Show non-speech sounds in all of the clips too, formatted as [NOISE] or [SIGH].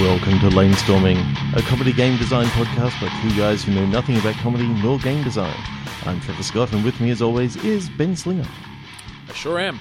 Welcome to Lamestorming, a comedy game design podcast by two guys who know nothing about comedy nor game design. I'm Trevor Scott, and with me, as always, is Ben Slinger. I sure am.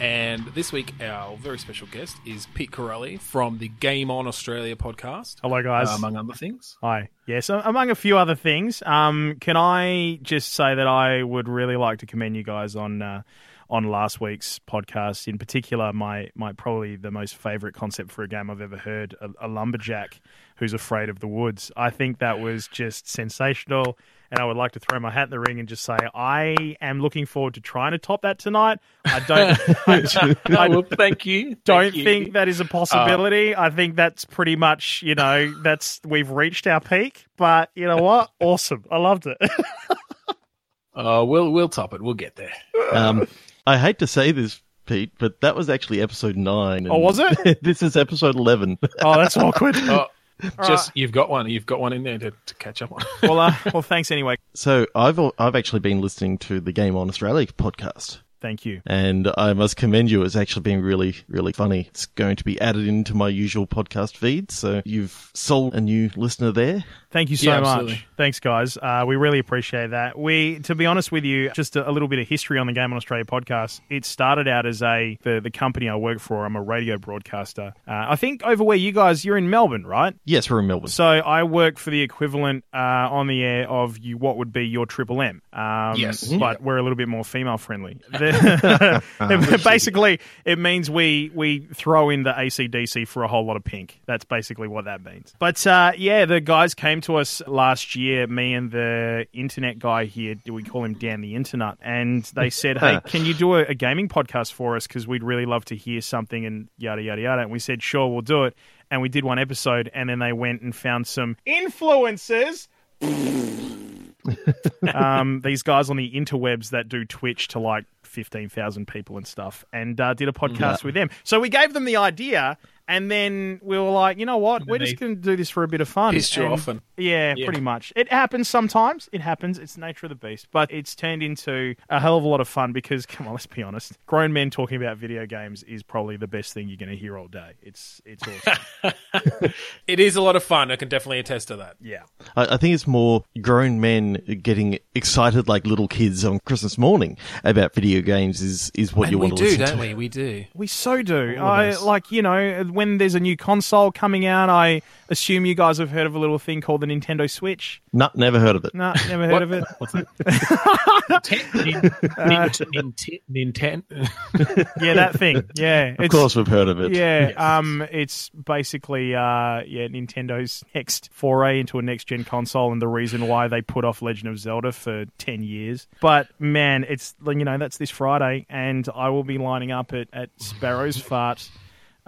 And this week, our very special guest is Pete Corelli from the Game On Australia podcast. Hello, guys. uh, among other things. Hi. Yes, among a few other things. Um, can I just say that I would really like to commend you guys on uh, on last week's podcast. In particular, my my probably the most favourite concept for a game I've ever heard: a, a lumberjack who's afraid of the woods. I think that was just sensational. And I would like to throw my hat in the ring and just say I am looking forward to trying to top that tonight. I don't. [LAUGHS] [LAUGHS] I, I well, thank you. don't Thank you. think that is a possibility. I think that's pretty much, you know, that's we've reached our peak. But you know what? [LAUGHS] Awesome. I loved it. Uh, we'll we'll top it. We'll get there. Um, I hate to say this, Pete, but that was actually episode nine. Oh, was it? this is episode 11. oh, that's awkward. Oh, just you've got one. You've got one in there to, to catch up on. well, uh, [LAUGHS] well, thanks anyway. So I've I've actually been listening to the Game on Australia podcast. Thank you. And I must commend you. It's actually been really, really funny. It's going to be added into my usual podcast feed. So you've sold a new listener there. Thank you so Yeah, much. Thanks, guys. Uh, we really appreciate that. We, to be honest with you, just a, a little bit of history on the Game on Australia podcast. It started out as a the, the company I work for. I'm a radio broadcaster. Uh, I think over where you guys, you're in Melbourne, right? Yes, we're in Melbourne. So I work for the equivalent uh, on the air of you, what would be your Triple M. Um, Yes. but we're a little bit more female friendly. [LAUGHS] basically, it means we we throw in the ACDC for a whole lot of pink. That's basically what that means. But uh, yeah, the guys came to us last year. Me and the internet guy here, do we call him Dan the Internet, and they said, "Hey, [LAUGHS] can you do a, a gaming podcast for us? Because we'd really love to hear something." And yada yada yada. And we said, "Sure, we'll do it." And we did one episode, and then they went and found some influencers [LAUGHS] [LAUGHS] um, these guys on the interwebs that do Twitch to like 15,000 people and stuff, and uh, did a podcast with them. So we gave them the idea, and then we were like, you know what? We're just going to do this for a bit of fun. pissed you And- off and- yeah, Yeah. pretty much. It happens sometimes. It happens. It's nature of the beast. But it's turned into a hell of a lot of fun because, [LAUGHS] come on, let's be honest. Grown men talking about video games is probably the best thing you're going to hear all day. It's it's awesome. [LAUGHS] It is a lot of fun. I can definitely attest to that. yeah. I, I think it's more grown men getting excited like little kids on Christmas morning about video games is, is what you want to do, listen don't we? We do. We so do. All I like you know when there's a new console coming out. I assume you guys have heard of a little thing called the Nintendo Switch. No, never heard of it. No, never heard of it. What's [LAUGHS] that? Nintendo. Yeah, that thing. Yeah, Of course, we've heard of it. Yeah, um, it's basically uh, yeah Nintendo's next foray into a next gen console, and the reason why they put off Legend of Zelda for ten years. But man, it's you know that's this Friday, and I will be lining up at at Sparrow's Fart.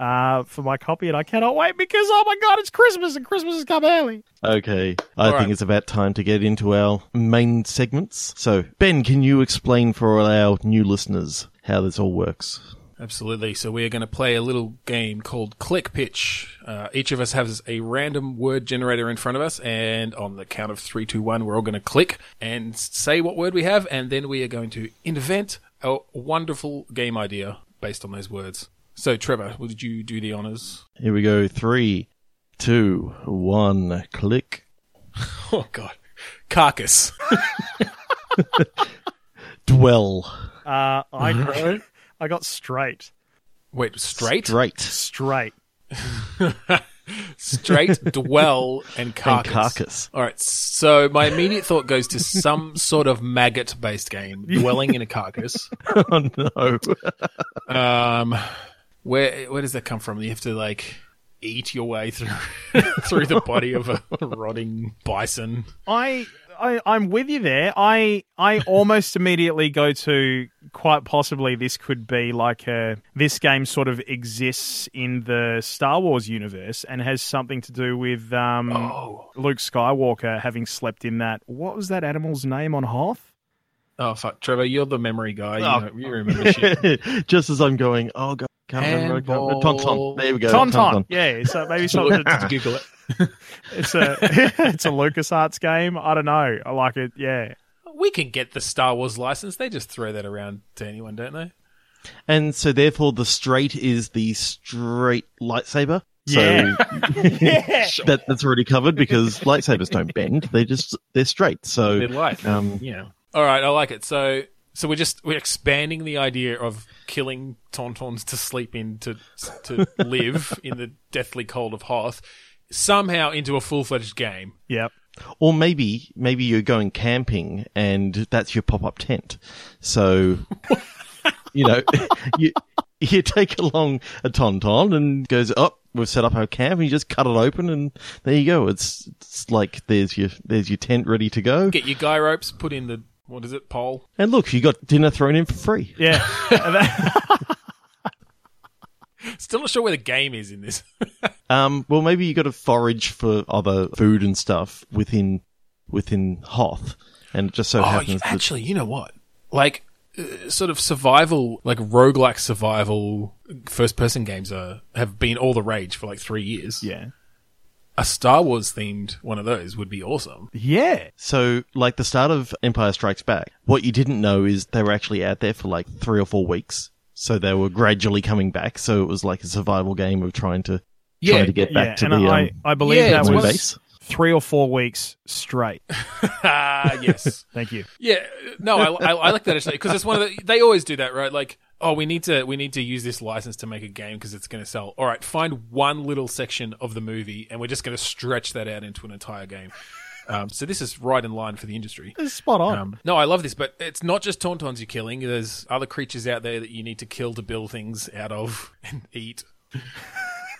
Uh, for my copy, and I cannot wait because oh my god, it's Christmas and Christmas has come early. Okay, I All think right. it's about time to get into our main segments. So, Ben, can you explain for all our new listeners how this all works? Absolutely. So we are going to play a little game called Click Pitch. Uh, each of us has a random word generator in front of us, and on the count of three, two, one, we're all going to click and say what word we have, and then we are going to invent a wonderful game idea based on those words. So, Trevor, would you do the honors? Here we go. Three, two, one, click. [LAUGHS] Oh God, carcass. [LAUGHS] Dwell. Uh, I I got straight, Wait, straight, Straight. straight. [LAUGHS] straight, dwell, and And carcass. carcass. All right. So my immediate thought goes to some sort of maggot-based game, dwelling in a carcass. oh, no. Um, where where does that come from? You have to like eat your way through [LAUGHS] through the body of a rotting bison. I, I I'm with you there. I I almost immediately go to quite possibly this could be like a this game sort of exists in the Star Wars universe and has something to do with um Oh, Luke Skywalker having slept in that what was that animal's name on Hoth? oh fuck, Trevor, you're the memory guy. You, Oh. know- you remember shit. [LAUGHS] Just as I'm going, oh, God. Can't remember. I can't remember. Handball. Tauntaun. There we go. Tauntaun. Yeah, so maybe something. [LAUGHS] Just Google it. [LAUGHS] it's a [LAUGHS] it's a LucasArts game. I don't know. I like it. Yeah. we can get the Star Wars license. They just throw that around to anyone, don't they? And so therefore the straight is the straight lightsaber. Yeah. So that, that's already covered because lightsabers don't bend. They just, they're straight. So, They're light. um, Yeah. All right, I like it. So, so we're just we're expanding the idea of killing tauntauns to sleep in to to [LAUGHS] live in the deathly cold of Hoth somehow into a full fledged game. Yep. Or maybe, maybe you're going camping and that's your pop-up tent. So, [LAUGHS] you know, [LAUGHS] you, you take along a tauntaun and goes, oh, we've set up our camp and you just cut it open and there you go. It's, it's like there's your, there's your tent ready to go. Get your guy ropes, put in the what is it, pole? And look, you got dinner thrown in for free. Yeah. [LAUGHS] Still not sure where the game is in this. [LAUGHS] Um, well, maybe you got to forage for other food and stuff within, within Hoth. And it just so oh, happens you- that actually, you know what? Like uh, sort of survival, like roguelike survival first person games are have been all the rage for like 3 years. yeah. A Star Wars themed one of those would be awesome. Yeah. So, like the start of Empire Strikes Back, what you didn't know is they were actually out there for like three or four weeks. So they were gradually coming back. So it was like a survival game of trying to Yeah, trying to get back yeah. to and the I, um, I believe yeah, that was base. three or four weeks straight. [LAUGHS] Ah, yes. Thank you. Yeah, no, I, I, I like that actually because it's one of the. They always do that, right? Like, oh, we need to we need to use this license to make a game because it's going to sell. All right, find one little section of the movie, and we're just going to stretch that out into an entire game. Um, so this is right in line for the industry. It's spot on. Um, no, I love this, but it's not just tauntauns you're killing. There's other creatures out there that you need to kill to build things out of [LAUGHS] and eat.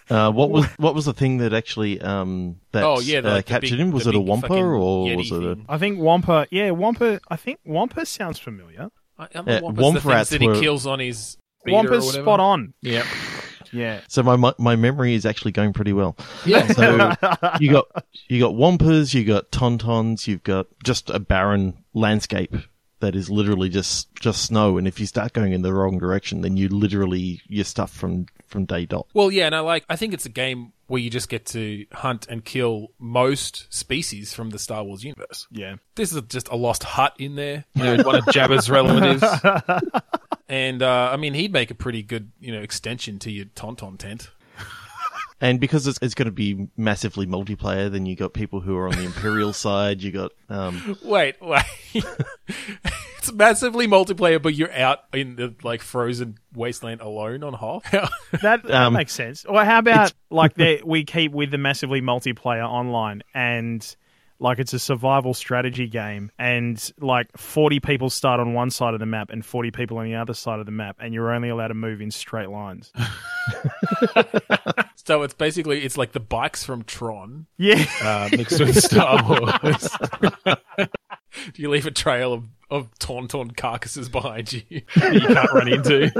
Uh, what was what was the thing that actually um, that Oh, yeah, the- uh, the captured big- him? Was it a big Wampa or was it a thing. I think Wampa. Yeah, Wampa. I think Wampa sounds familiar. I, I'm Yeah, the Wampa's the things rats that he were- kills on his beater or Wampa's spot on. Yep. Yeah. So my my- my memory is actually going pretty well. Yeah. [LAUGHS] So you got [LAUGHS] you got wampas, you got tauntauns, you've got just a barren landscape that is literally just just snow. And if you start going in the wrong direction, then you literally you're stuffed from from day dot. Well, yeah, and I like. I think it's a game where you just get to hunt and kill most species from the Star Wars universe. Yeah. This is just a lost hut in there, You know, one of Jabba's [LAUGHS] relatives. and uh, I mean, he'd make a pretty good, you know, extension to your Tauntaun tent. And because it's, it's going to be massively multiplayer, then you got people who are on the Imperial [LAUGHS] side. You got um, Wait, wait. [LAUGHS] it's massively multiplayer, but you're out in the like frozen wasteland alone on Hoth. That, [LAUGHS] that Um, makes sense. Or how about like they, we keep with the massively multiplayer online and like it's a survival strategy game and like 40 people start on one side of the map and 40 people on the other side of the map and you're only allowed to move in straight lines. [LAUGHS] so it's basically it's like the bikes from Tron. Yeah. uh, mixed with Star [LAUGHS] Wars. [LAUGHS] [LAUGHS] Do you leave a trail of, of Tauntaun carcasses behind you? [LAUGHS] that you can't run into.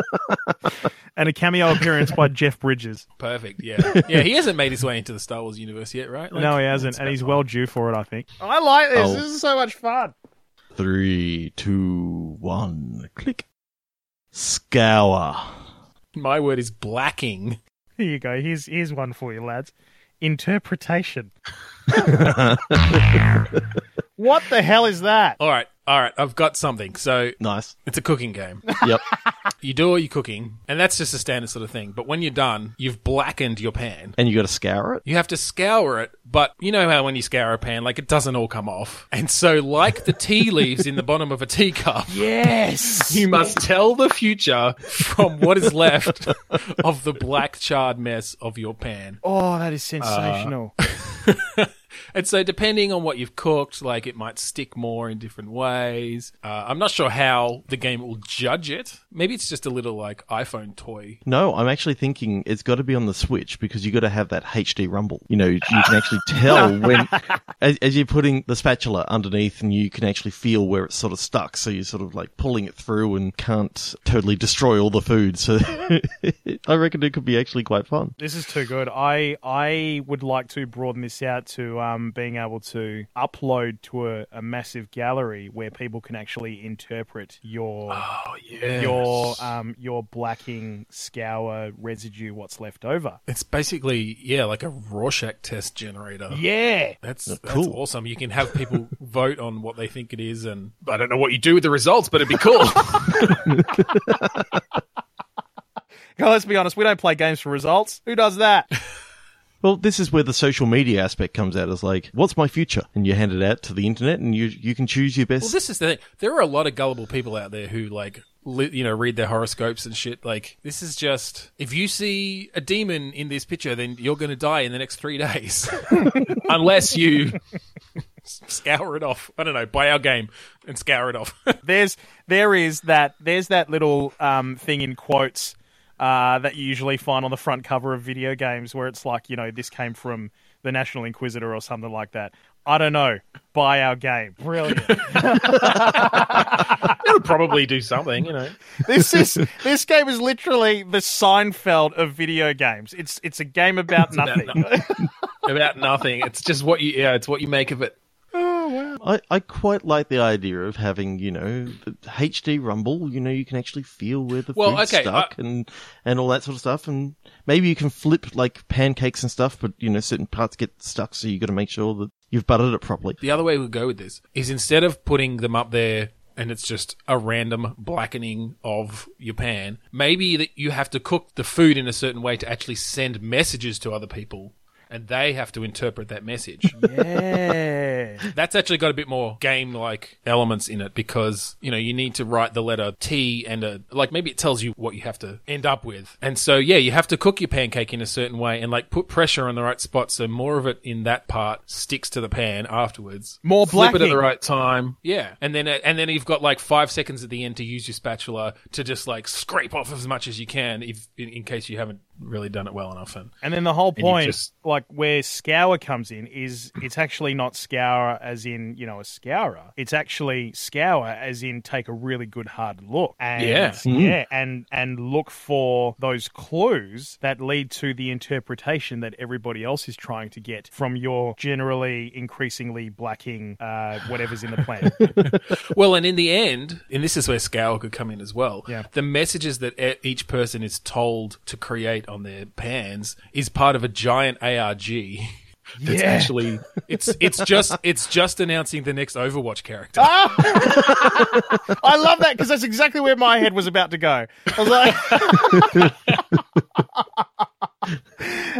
[LAUGHS] and a cameo appearance by Jeff Bridges. Perfect. Yeah, yeah. He hasn't made his way into the Star Wars universe yet, right? Like, no, he hasn't, and he's about well due for it, I think. Oh, I like this. Oh. This is so much fun. three, two, one, click, scour. My word is blacking. Here you go. Here's here's one for you, lads. Interpretation. [LAUGHS] what the hell is that? All right, all right. I've got something. So Nice. it's a cooking game. [LAUGHS] Yep. You do all your cooking, and that's just a standard sort of thing. But when you're done, you've blackened your pan. and you got to scour it. You have to scour it, but you know how when you scour a pan, like it doesn't all come off. And so, like the tea [LAUGHS] leaves in the bottom of a teacup, Yes. You must tell the future. from what is left of the black charred mess of your pan. oh, that is sensational. Uh, And so, depending on what you've cooked, like it might stick more in different ways. Uh, I'm not sure how the game will judge it. Maybe it's just a little like iPhone toy. No, I'm actually thinking it's got to be on the Switch because you got to have that HD rumble. You know, you can actually tell [LAUGHS] when, as, as you're putting the spatula underneath and you can actually feel where it's sort of stuck. So you're sort of like pulling it through and can't totally destroy all the food. So [LAUGHS] I reckon it could be actually quite fun. This is too good. I I would like to broaden this out to um, being able to upload to a, a massive gallery where people can actually interpret your Oh yeah. your um, your blacking scour residue, what's left over. It's basically yeah, like a Rorschach test generator. Yeah, That's, that's cool. awesome. You can have people [LAUGHS] vote on what they think it is, and I don't know what you do with the results, but it'd be cool. [LAUGHS] [LAUGHS] let's be honest, we don't play games for results. Who does that? Well, this is where the social media aspect comes out. It's like, what's my future? And you hand it out to the internet, and you you can choose your best. well, this is the thing. There are a lot of gullible people out there who like. Li- you know, read their horoscopes and shit. Like, this is just if you see a demon in this picture, then you're going to die in the next three [LAUGHS] days. [LAUGHS] Unless you [LAUGHS] scour it off. I don't know. Buy our game and scour it off. there's there is that there's that little um, thing in quotes uh, that you usually find on the front cover of video games where it's like you know this came from the National Inquisitor or something like that. I don't know. Buy our game. Brilliant. [LAUGHS] it'll probably do something, you know. this is this game is literally the Seinfeld of video games. It's it's a game about about nothing. About nothing. It's just what you yeah, it's what you make of it. Oh, I, I quite like the idea of having, you know, the HD rumble. You know, you can actually feel where the Well, food's okay, stuck and and all that sort of stuff. And maybe you can flip like pancakes and stuff, but you know, certain parts get stuck, so you got to make sure that you've buttered it properly. The other way we go with this is instead of putting them up there and it's just a random blackening of your pan, maybe that you have to cook the food in a certain way to actually send messages to other people and they have to interpret that message. [LAUGHS] yeah. That's actually got a bit more game like elements in it because, you know, you need to write the letter T and a, like maybe it tells you what you have to end up with. And so, yeah, you have to cook your pancake in a certain way and like put pressure on the right spot so more of it in that part sticks to the pan afterwards. More Flip blacking. it at the right time. Yeah, and then and then you've got like five seconds at the end to use your spatula to just like scrape off as much as you can, if in, in case you haven't really done it well enough. And And then the whole point, just- like where scour comes in, is it's actually not scour as in you know a scourer. It's actually scour as in take a really good hard look. And, Yeah. yeah, and and look for those clues that lead to the interpretation that everybody else is trying to get from your generally increasingly blacking uh, whatever's in the plan. [LAUGHS] well, and in the end, and this is where scour could come in as well. Yeah. the messages that each person is told to create on their pans is part of a giant ARG. That's Yeah. actually It's it's just it's just announcing the next Overwatch character. Ah! [LAUGHS] I love that because that's exactly where my head was about to go. I was like, [LAUGHS]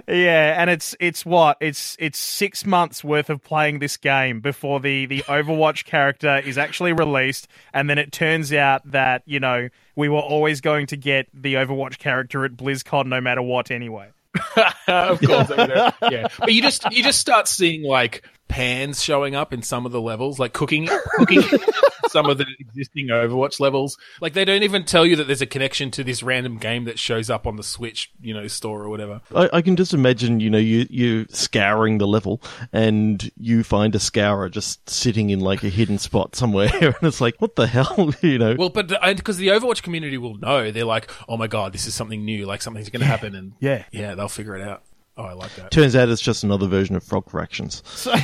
yeah, and it's it's what it's it's six months worth of playing this game before the the Overwatch character is actually released, and then it turns out that you know we were always going to get the Overwatch character at BlizzCon no matter what anyway. [LAUGHS] of course. yeah. But you just you just start seeing like Pans showing up in some of the levels, like cooking cooking [LAUGHS] some of the existing Overwatch levels. Like they don't even tell you that there's a connection to this random game that shows up on the Switch, you know, store or whatever. I, I can just imagine, you know, you you scouring the level and you find a scourer just sitting in like a hidden spot somewhere, [LAUGHS] and it's like, what the hell, [LAUGHS] you know? Well, but uh, because the Overwatch community will know, they're like, "Oh my god, this is something new. Like something's going to happen," and Yeah. yeah, they'll figure it out. Oh, I like that. Turns out it's just another version of Frog Fractions. [LAUGHS]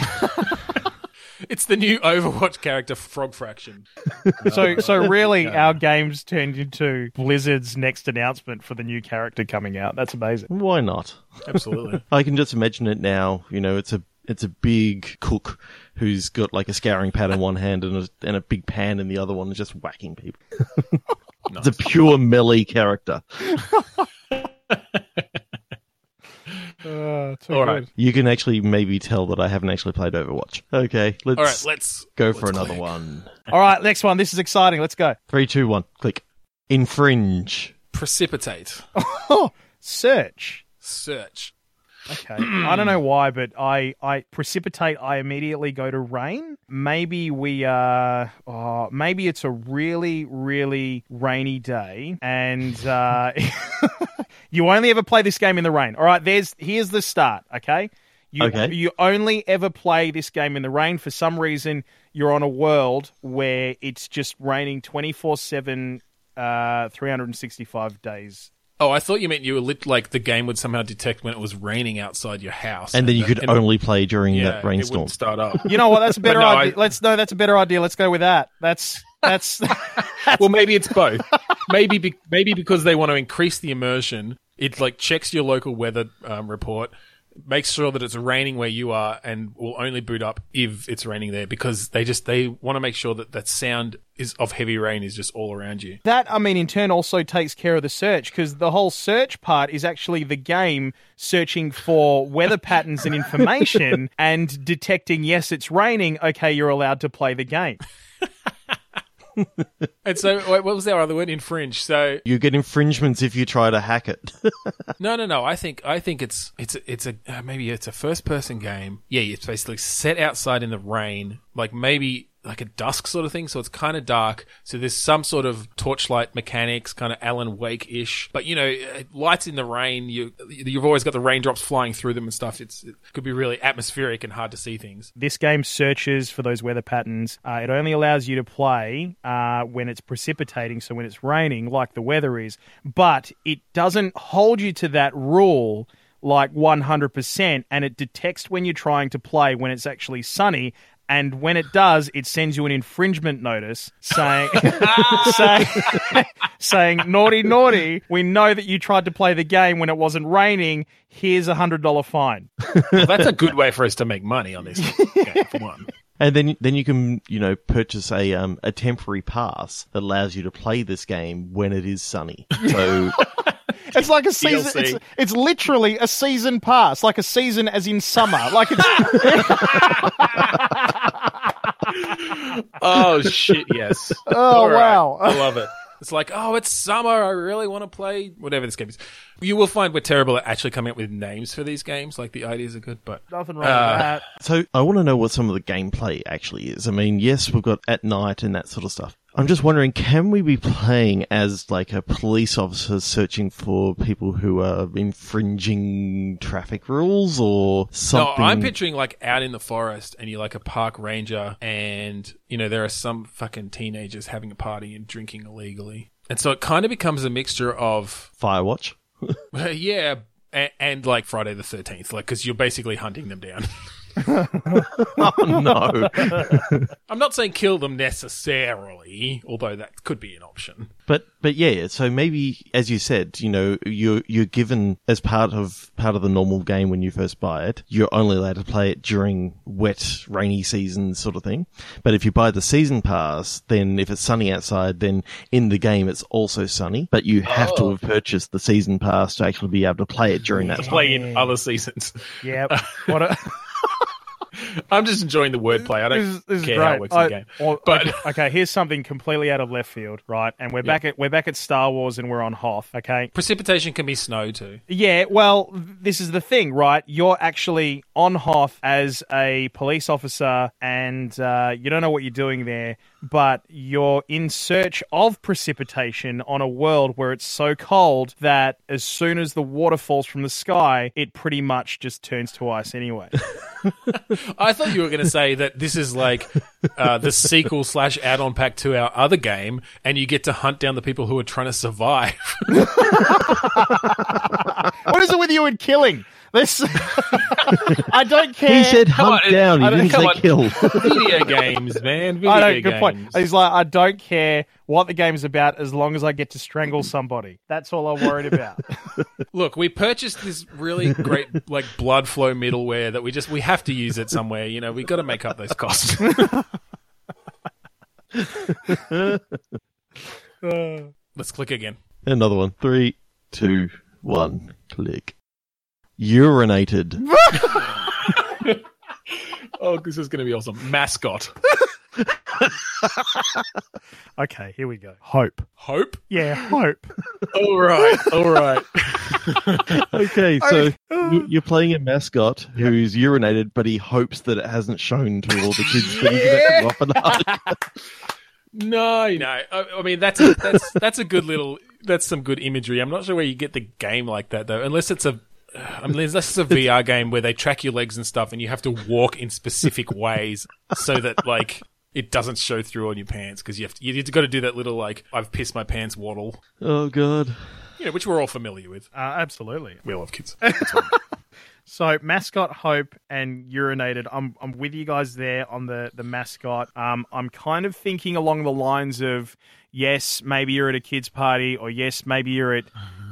It's the new Overwatch character, Frog Fraction. [LAUGHS] So so really, our games turned into Blizzard's next announcement for the new character coming out. That's amazing. Why not? Absolutely. [LAUGHS] I can just imagine it now. You know, it's a it's a big cook who's got like a scouring pad in one hand and a, and a big pan in the other one, and just whacking people. It's a pure melee character. Uh, too All right. You can actually maybe tell that I haven't actually played Overwatch. Okay, let's All right, let's go let's for another click. one. All right, next one. This is exciting. Let's go. Three, two, one. Click. Infringe. Precipitate. Oh, search. Search. Okay. I don't know why, but I, I precipitate. I immediately go to rain. Maybe we uh, oh, maybe it's a really, really rainy day, and uh, [LAUGHS] you only ever play this game in the rain. All right. There's here's the start. Okay. You, Okay. you only ever play this game in the rain. For some reason, you're on a world where it's just raining 24 7, uh, 365 days Oh, I thought you meant you were lit, like the game would somehow detect when it was raining outside your house, And then you could only play during yeah, that It rainstorm. wouldn't start up. You know what? That's a [LAUGHS] better no, idea. I- Let's no, that's a better idea. Let's go with that. That's [LAUGHS] [LAUGHS] that's well, maybe it's both. Maybe be- maybe because they want to increase the immersion, it like checks your local weather um, report, makes sure that it's raining where you are, and will only boot up if it's raining there because they just they want to make sure that that sound is of heavy rain is just all around you. that. I mean, in turn, also takes care of the search because the whole search part is actually the game searching for weather patterns and information [LAUGHS] and detecting. Yes, it's raining. Okay, you're allowed to play the game. [LAUGHS] [LAUGHS] And so, wait, what was our other word? Infringe. So You get infringements if you try to hack it. [LAUGHS] No, no, no. I think I think it's it's a- it's a uh, maybe it's a first person game. Yeah, it's basically set outside in the rain, like maybe like a dusk sort of thing. So it's kind of dark. So there's some sort of torchlight mechanics, kind of Alan Wake ish. But you know, uh, lights in the rain. You you've always got the raindrops flying through them and stuff. It's it could be really atmospheric and hard to see things. This game searches for those weather patterns. Uh, it only allows you to play uh, when it's precipitating, so when it's raining, like the weather is. But it doesn't hold you to that rule like 100%, and it detects when you're trying to play when it's actually sunny. And when it does, it sends you an infringement notice saying, [LAUGHS] saying, saying, naughty, naughty, we know that you tried to play the game when it wasn't raining. Here's a $100 fine. Well, that's a good way for us to make money on this game. For one. And then, then you can, you know, purchase a um, a temporary pass that allows you to play this game when it is sunny. So [LAUGHS] It's like a season. It's, it's literally a season pass, like a season as in summer. Like it's [LAUGHS] Oh shit! Yes. [LAUGHS] oh All right. wow. I love it. It's like, oh, it's summer. I really want to play whatever this game is. You will find we're terrible at actually coming up with names for these games. Like the ideas are good, but Nothing wrong Uh, with that. So I want to know what some of the gameplay actually is. I mean, yes, we've got at night and that sort of stuff. I'm just wondering, can we be playing as like a police officer searching for people who are infringing traffic rules or something? no? I'm picturing like out in the forest, and you're like a park ranger, and you know there are some fucking teenagers having a party and drinking illegally, and so it kind of becomes a mixture of Firewatch. [LAUGHS] yeah. And, and like Friday the Thirteenth, like because you're basically hunting them down. [LAUGHS] [LAUGHS] Oh no! [LAUGHS] I'm not saying kill them necessarily, although that could be an option. But but yeah, so maybe as you said, you know, you're you're given as part of part of the normal game when you first buy it, you're only allowed to play it during wet, rainy seasons, sort of thing. But if you buy the season pass, then if it's sunny outside, then in the game it's also sunny. But you have to oh. have purchased the season pass to actually be able to play it during that time. Play in other seasons. Yep. [LAUGHS] What a, [LAUGHS] I'm just enjoying the wordplay. I don't this is, this care how it works in the game. well, But- okay, okay, here's something completely out of left field, right? And we're back at we're back at Star Wars and we're on Hoth. Okay. Precipitation can be snow too. Yeah, well, this is the thing, right? You're actually on Hoth as a police officer, and uh, you don't know what you're doing there, but you're in search of precipitation on a world where it's so cold that as soon as the water falls from the sky, it pretty much just turns to ice anyway. [LAUGHS] I thought you were going to say that this is like uh, the sequel slash add-on pack to our other game, and you get to hunt down the people who are trying to survive. [LAUGHS] what is it with you and killing? This, [LAUGHS] I don't care. He said hunt on, down. He I didn't say on. kill. [LAUGHS] Video games, man. Video [LAUGHS] I don't. Good point. He's like, I don't care what the game's about as long as I get to strangle somebody. That's all I'm worried about. Look, we purchased this really great like blood flow middleware that we just we have to use it somewhere. You know, we got to make up those costs. Let's click again. Another one. Three, two, one. Click. Urinated. [LAUGHS] Oh, this is going to be awesome. Mascot. [LAUGHS] okay, here we go. Hope. Hope. Yeah, hope. [LAUGHS] All right. All right. Okay, so uh, you- you're playing a mascot who's urinated, but he hopes that it hasn't shown to all the kids that he's about to go up and hug. No, no. I, I mean, that's a, that's that's a good little. That's some good imagery. I'm not sure where you get the game like that though, unless it's a. [SIGHS] I mean, this is a VR game where they track your legs and stuff, and you have to walk in specific [LAUGHS] ways so that like it doesn't show through on your pants because you have to, you got to do that little like I've pissed my pants waddle. Oh god. you know, which we're all familiar with. Uh, absolutely. We all have kids. [LAUGHS] So mascot Hope and urinated. I'm I'm with you guys there on the the mascot. Um, I'm kind of thinking along the lines of yes, maybe you're at a kids party, or yes, maybe you're at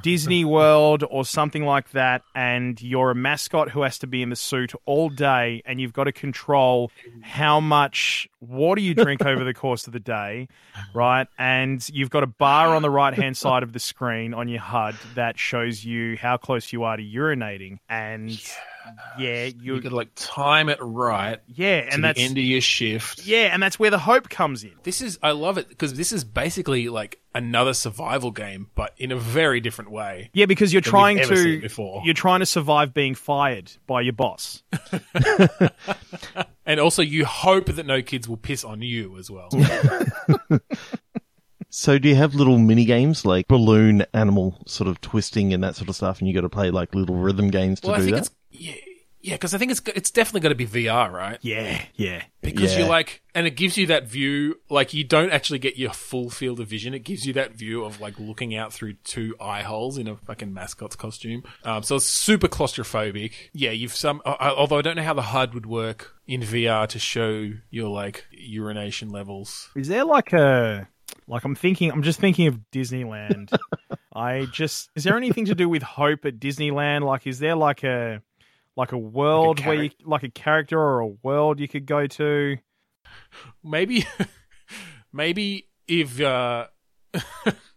Disney World or something like that, and you're a mascot who has to be in the suit all day, and you've got to control how much water you drink over the course of the day, right? And you've got a bar on the right hand side of the screen on your HUD that shows you how close you are to urinating, and yeah, you You could like time it right yeah, to and the that's end of your shift. yeah, and that's where the hope comes in. This is I love it because this is basically like another survival game, but in a very different way. Yeah, because you're than trying to before. you're trying to survive being fired by your boss. [LAUGHS] [LAUGHS] And also, you hope that no kids will piss on you as well. [LAUGHS] So do you have little mini games like balloon animal sort of twisting and that sort of stuff, and you got to play like little rhythm games to well, I do think that? it's yeah, yeah, because I think it's it's definitely going to be VR, right? Yeah, yeah. Because Yeah. you're like, and it gives you that view. Like you don't actually get your full field of vision. It gives you that view of like looking out through two eye holes in a fucking mascot's costume. Um, so it's super claustrophobic. Yeah, you've some. Uh, although I don't know how the HUD would work in VR to show your like urination levels. Is there like a like I'm thinking I'm just thinking of Disneyland. [LAUGHS] I just is there anything to do with hope at Disneyland? Like is there like a like a world where you like a character or a world you could go to? Maybe, [LAUGHS] maybe if uh, [LAUGHS]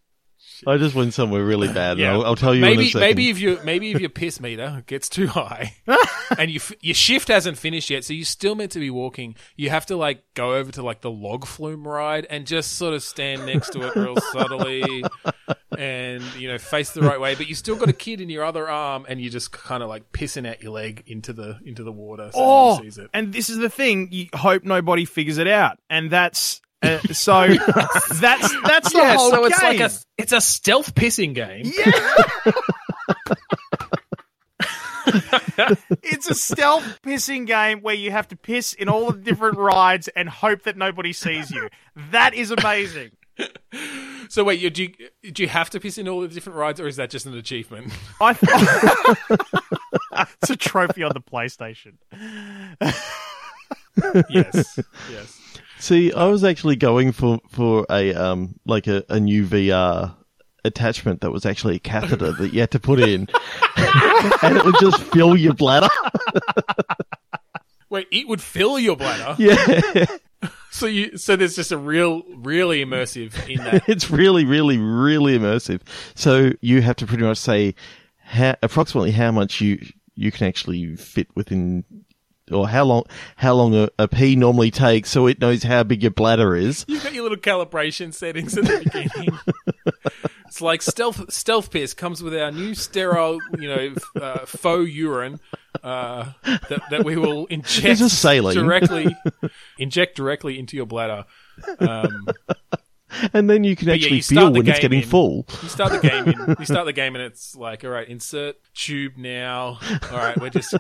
I just went somewhere really bad. Yeah. and I'll, I'll tell you in a maybe second. maybe if you maybe if your piss meter gets too high [LAUGHS] and you f- your shift hasn't finished yet, so you're still meant to be walking. You have to like go over to like the log flume ride and just sort of stand next to it real [LAUGHS] subtly and you know face the right way, but you still got a kid in your other arm and you're just kind of like pissing out your leg into the into the water so Oh, sees it. and this is the thing. You hope nobody figures it out, and that's uh, so. [LAUGHS] that's that's the Yeah, whole so it's game. like a it's a stealth pissing game. Yeah. [LAUGHS] it's a stealth pissing game where you have to piss in all the different rides and hope that nobody sees you. That is amazing. So wait, you, do you do you have to piss in all the different rides, or is that just an achievement? I [LAUGHS] th- it's a trophy on the PlayStation. yes, yes. See, I was actually going for for a um like a, a new VR attachment that was actually a catheter that you had to put in, [LAUGHS] and it would just fill your bladder. Wait, it would fill your bladder. Yeah, So you, so there's just a real, really immersive in that. [LAUGHS] it's really, really, really immersive. So you have to pretty much say how, approximately how much you you can actually fit within. Or how long how long a, a pee normally takes, so it knows how big your bladder is. You've got your little calibration settings at the beginning. [LAUGHS] it's like stealth stealth piss comes with our new sterile, you know, uh, faux urine uh, that that we will [LAUGHS] inject It's just saline. directly, [LAUGHS] inject directly into your bladder. Um, And then you can yeah, actually you start feel when it's getting in- full. You start the game. In, [LAUGHS] you start the game, and it's like, all right, insert tube now. All right, we're just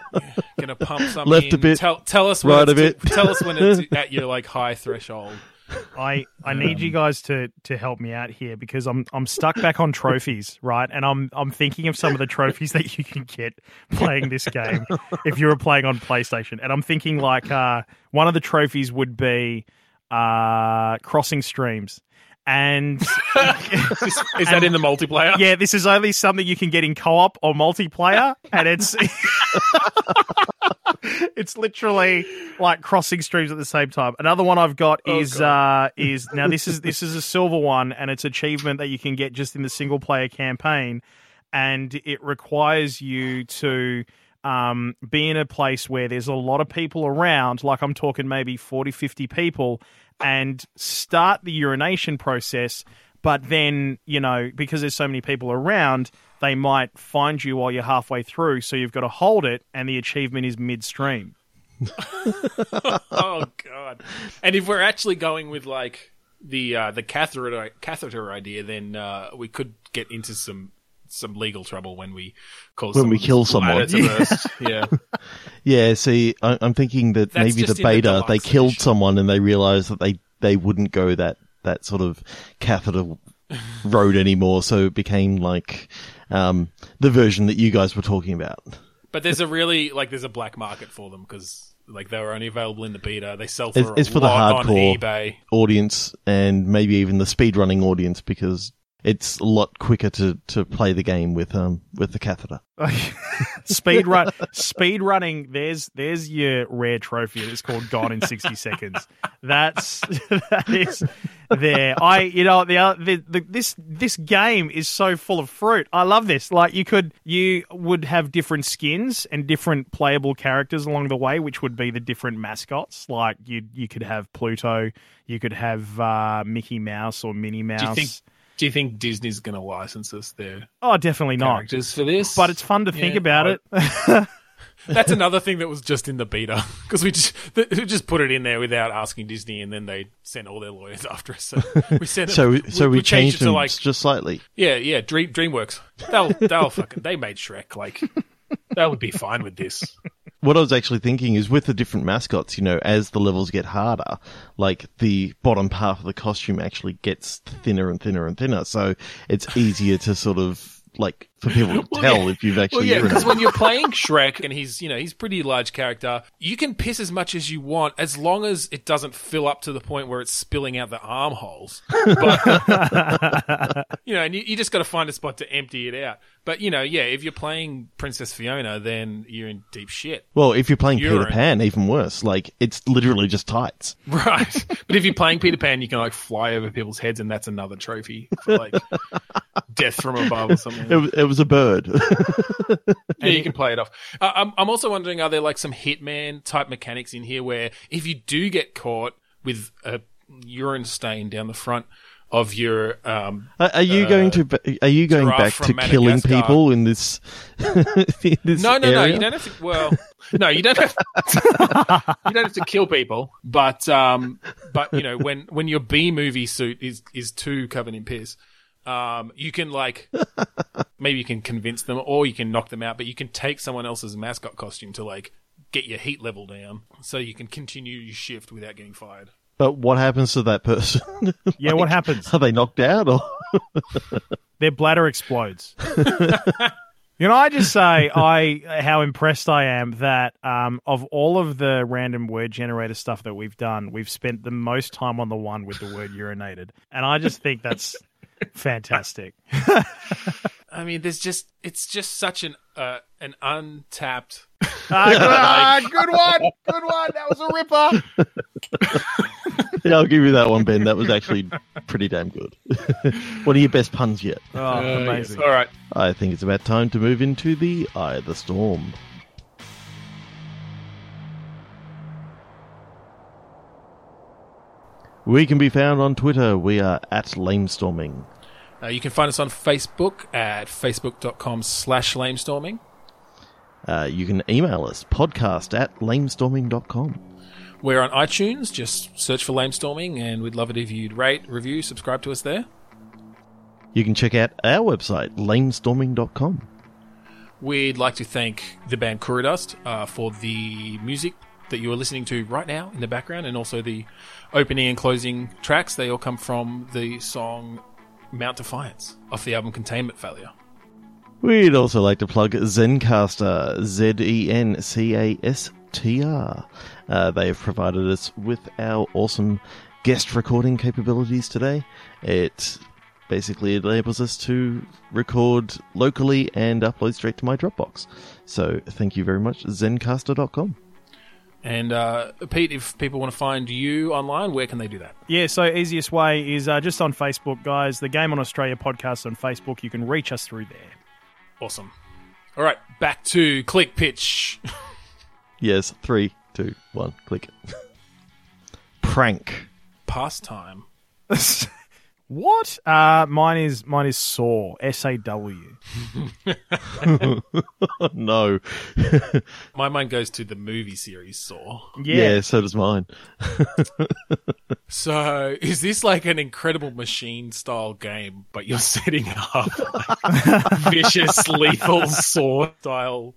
gonna pump something. Left a bit, Tell, tell us when right it's a bit. tell us when it's [LAUGHS] at your like high threshold. I I need you guys to to help me out here because I'm I'm stuck back on trophies, right? And I'm I'm thinking of some of the trophies that you can get playing this game if you were playing on PlayStation. And I'm thinking like uh one of the trophies would be uh crossing streams. And [LAUGHS] Is, that in the multiplayer? yeah, this is only something you can get in co-op or multiplayer, and it's [LAUGHS] it's literally like crossing streams at the same time. Another one I've got Oh, is uh, is now this is this is a silver one, and it's achievement that you can get just in the single player campaign, and it requires you to um, be in a place where there's a lot of people around, like I'm talking maybe 40, 50 people, and start the urination process. But then, you know, because there's so many people around, they might find you while you're halfway through. So you've got to hold it, and the achievement is midstream. [LAUGHS] oh god! And if we're actually going with like the uh, the catheter catheter idea, then uh, we could get into some some legal trouble when we cause When we kill someone. bladder to burst. yeah. Yeah, see, I, I'm thinking that That's maybe the just in the beta they killed edition. someone and they realized that they they wouldn't go that that sort of catheter [LAUGHS] road anymore, so it became like um, the version that you guys were talking about. But there's a really like there's a black market for them because like they were only available in the beta. They sell It's- for a it's for the hardcore. on eBay. Audience and maybe even the speedrunning audience because it's a lot quicker to, to play the game with um with the catheter. [LAUGHS] speed run, speed running. There's there's your rare trophy. It's called Gone in sixty [LAUGHS] seconds. That's [LAUGHS] that is there. I you know the, the, the this this game is so full of fruit. I love this. Like you could you would have different skins and different playable characters along the way, which would be the different mascots. Like you you could have Pluto. You could have uh, Mickey Mouse or Minnie Mouse. Do you think? Do you think Disney's going to license us their oh, definitely not. characters for this? But it's fun to think Yeah, about I- it. [LAUGHS] That's another thing that was just in the beta because we just th- we just put it in there without asking Disney, and then they sent all their lawyers [LAUGHS] after us. So we sent it, So we, so we, changed, it to like just slightly. yeah yeah Dream DreamWorks. They'll they'll fucking they made Shrek like [LAUGHS] they would be fine with this. What I was actually thinking is with the different mascots, you know, as the levels get harder, like the bottom half of the costume actually gets thinner and thinner and thinner, so it's easier to sort of like for people to [LAUGHS] Well, tell yeah. if you've Well, actually yeah, because when you're [LAUGHS] playing Shrek, and he's you know he's a pretty large character. You can piss as much as you want as long as it doesn't fill up to the point where it's spilling out the armholes. But [LAUGHS] you know, and you, you just got to find a spot to empty it out. But you know, yeah, if you're playing Princess Fiona, then you're in deep shit, Well, if you're playing Peter Urine. Pan, even worse. Like it's literally just tights. right? but if you're playing Peter Pan, you can like fly over people's heads, and that's another trophy for like death from above or something. It, was- it was a bird. [LAUGHS] yeah, you can play it off. Uh, I'm, I'm also wondering, are there like some Hitman type mechanics in here where if you do get caught with a urine stain down the front of your um, Are, are you going to? Are you going back to killing people in this? [LAUGHS] in this No, no, no. You don't have to. Well, no, you don't have. [LAUGHS] you don't have to kill people. but um, but you know when when your B movie suit is is too covered in piss, um, you can like [LAUGHS] maybe you can convince them or you can knock them out, but you can take someone else's mascot costume to like get your heat level down so you can continue your shift without getting fired. But what happens to that person? [LAUGHS] Yeah, what happens? Are they knocked out or? [LAUGHS] Their bladder explodes. you know, I just say I how impressed I am that um, of all of the random word generator stuff that we've done, we've spent the most time on the one with the word urinated, and I just think that's fantastic. [LAUGHS] I mean, there's just it's just such an uh, an untapped. [LAUGHS] Ah, good, good one, good one. That was a ripper. Yeah, I'll give you that one, Ben. That was actually pretty damn good. [LAUGHS] what are your best puns yet. Oh, Uh, yes. amazing. All right. I think it's about time to move into the Eye of the Storm. We can be found on Twitter. We are at Lamestorming. Uh, you can find us on Facebook at facebook.com slash lamestorming. Uh, you can email us, podcast at lamestorming.com. We're on iTunes. Just search for Lamestorming, and we'd love it if you'd rate, review, subscribe to us there. You can check out our website, lamestorming.com. We'd like to thank the band Kurudust uh, for the music that you are listening to right now in the background, and also the opening and closing tracks. They all come from the song Mount Defiance off the album Containment Failure. We'd also like to plug Zencastr, Z E N C A S T R. Uh, they have provided us with our awesome guest recording capabilities today. It basically enables us to record locally and upload straight to my Dropbox. So thank you very much, zencastr.com. And uh, Pete, if people want to find you online, where can they do that? Yeah, so easiest way is uh, just on Facebook, guys. The Game on Australia podcast on Facebook. You can reach us through there. Awesome. All right, back to Click Pitch. [LAUGHS] Yes, three, two, one, click. [LAUGHS] Prank. Pastime. [LAUGHS] What? Uh, mine is mine is Saw. S A W. [LAUGHS] No. [LAUGHS] My mind goes to the movie series Saw. yeah, so does mine. So, is this like an incredible machine style game, but you're [LAUGHS] setting up like, vicious, lethal saw style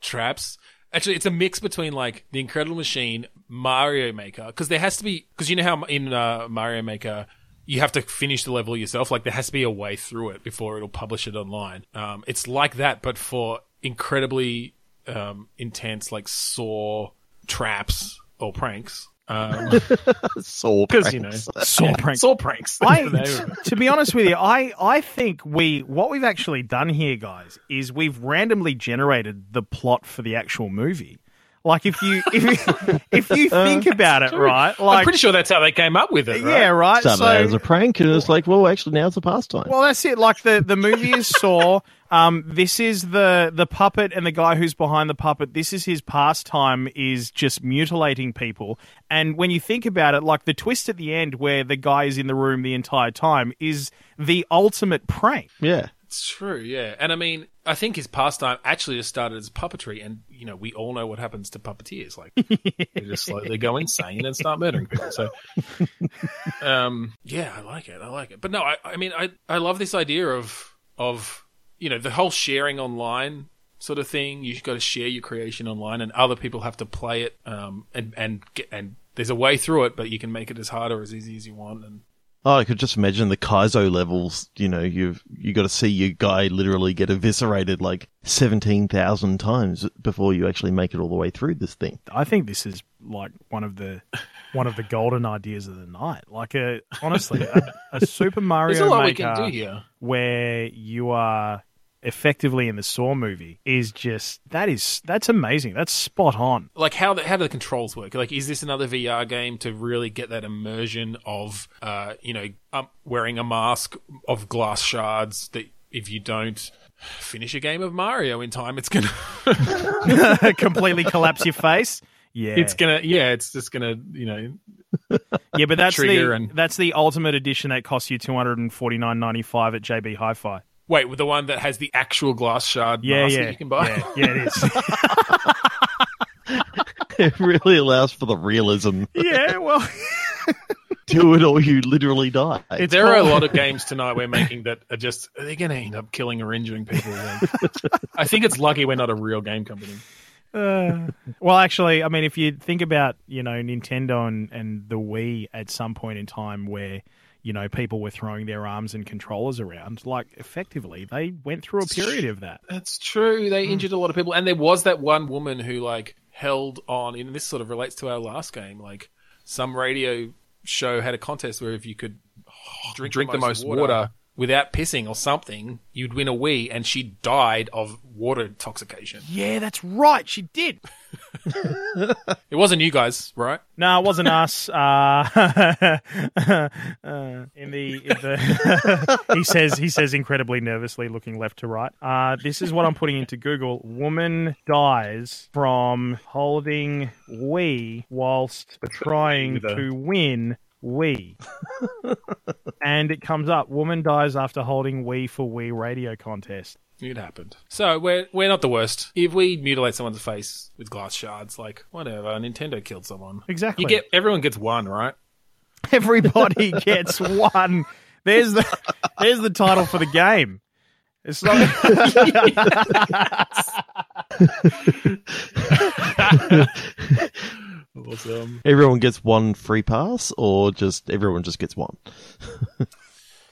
traps? Actually, it's a mix between like the Incredible Machine, Mario Maker, because there has to be because you know how in uh, Mario Maker you have to finish the level yourself. Like there has to be a way through it before it'll publish it online. Um, it's like that, but for incredibly um, intense, like saw traps or pranks. Um, [LAUGHS] Saw Because, you know, pranks. Saw [LAUGHS] pranks. Saw pranks. I, That's the name of it. to be honest with you, I, I think we what we've actually done here, guys, is we've randomly generated the plot for the actual movie. Like if you if you, [LAUGHS] if you think about it, right? I'm Like pretty sure that's how they came up with it. Right? yeah, right. Started out as a prank, and it's like, well, actually, now it's a pastime. Well, that's it. Like the the movie is [LAUGHS] Saw. Um, this is the the puppet and the guy who's behind the puppet. This is his pastime is just mutilating people. And when you think about it, like the twist at the end where the guy is in the room the entire time is the ultimate prank. yeah. True, yeah. And I mean, I think his pastime actually just started as puppetry, and you know, we all know what happens to puppeteers. Like, They just slowly go insane and start murdering people. So, um, yeah, I like it. I like it. But no, I, I mean, I, I love this idea of of you know the whole sharing online sort of thing. You've got to share your creation online, and other people have to play it. Um, and and and there's a way through it, but you can make it as hard or as easy as you want. And Oh, I could just imagine the Kaizo levels. You know, you've you got to see your guy literally get eviscerated like seventeen thousand times before you actually make it all the way through this thing. I think this is like one of the one of the golden ideas of the night. Like a honestly, a, a Super [LAUGHS] Mario a lot we Maker can do here. where you are effectively in the Saw movie is just that is that's amazing. That's spot on. like how the, how do the controls work? Like, is this another VR game to really get that immersion of, uh, you know, um, wearing a mask of glass shards that if you don't finish a game of Mario in time, it's gonna. [LAUGHS] [LAUGHS] Completely collapse your face. Yeah, It's gonna, yeah, it's just gonna, you know, [LAUGHS] yeah, but that's the and- that's the ultimate edition that costs you two hundred and forty nine ninety five at JB Hi-Fi. Wait, with the one that has the actual glass shard Yeah, mask yeah, that you can buy. yeah, yeah, it is. [LAUGHS] It really allows for the realism. yeah, well, [LAUGHS] Do it or you literally die. there are a lot of [LAUGHS] games tonight we're making that are just, they're gonna end up killing or injuring people. Like, I think it's lucky we're not a real game company. Uh, well, actually, I mean, if you think about you know Nintendo and, and the Wii at some point in time where you know people were throwing their arms and controllers around, like effectively they went through a period of that. That's true. They hmm. injured a lot of people, and there was that one woman who like held on. And this sort of relates to our last game. Like some radio show had a contest where if you could [SIGHS] drink, Drink the most water. Without pissing or something, you'd win a Wii. And she died of water intoxication. Yeah, that's right. She did. [LAUGHS] It wasn't you guys, right? No, it wasn't us. [LAUGHS] Uh, [LAUGHS] uh, in the, in the he says he says incredibly nervously, looking left to right. Uh, this is what I'm putting into Google. Woman dies from holding Wii whilst trying to win Wii, and it comes up. Woman dies after holding Wii for Wii radio contest. It happened. So we're we're not the worst. If we mutilate someone's face with glass shards, like whatever, Nintendo killed someone. Exactly. You get, everyone gets one, right? Everybody [LAUGHS] gets one. There's the there's the title for the game. It's like [LAUGHS] [LAUGHS] Awesome. Everyone gets one free pass, or just everyone just gets one. [LAUGHS]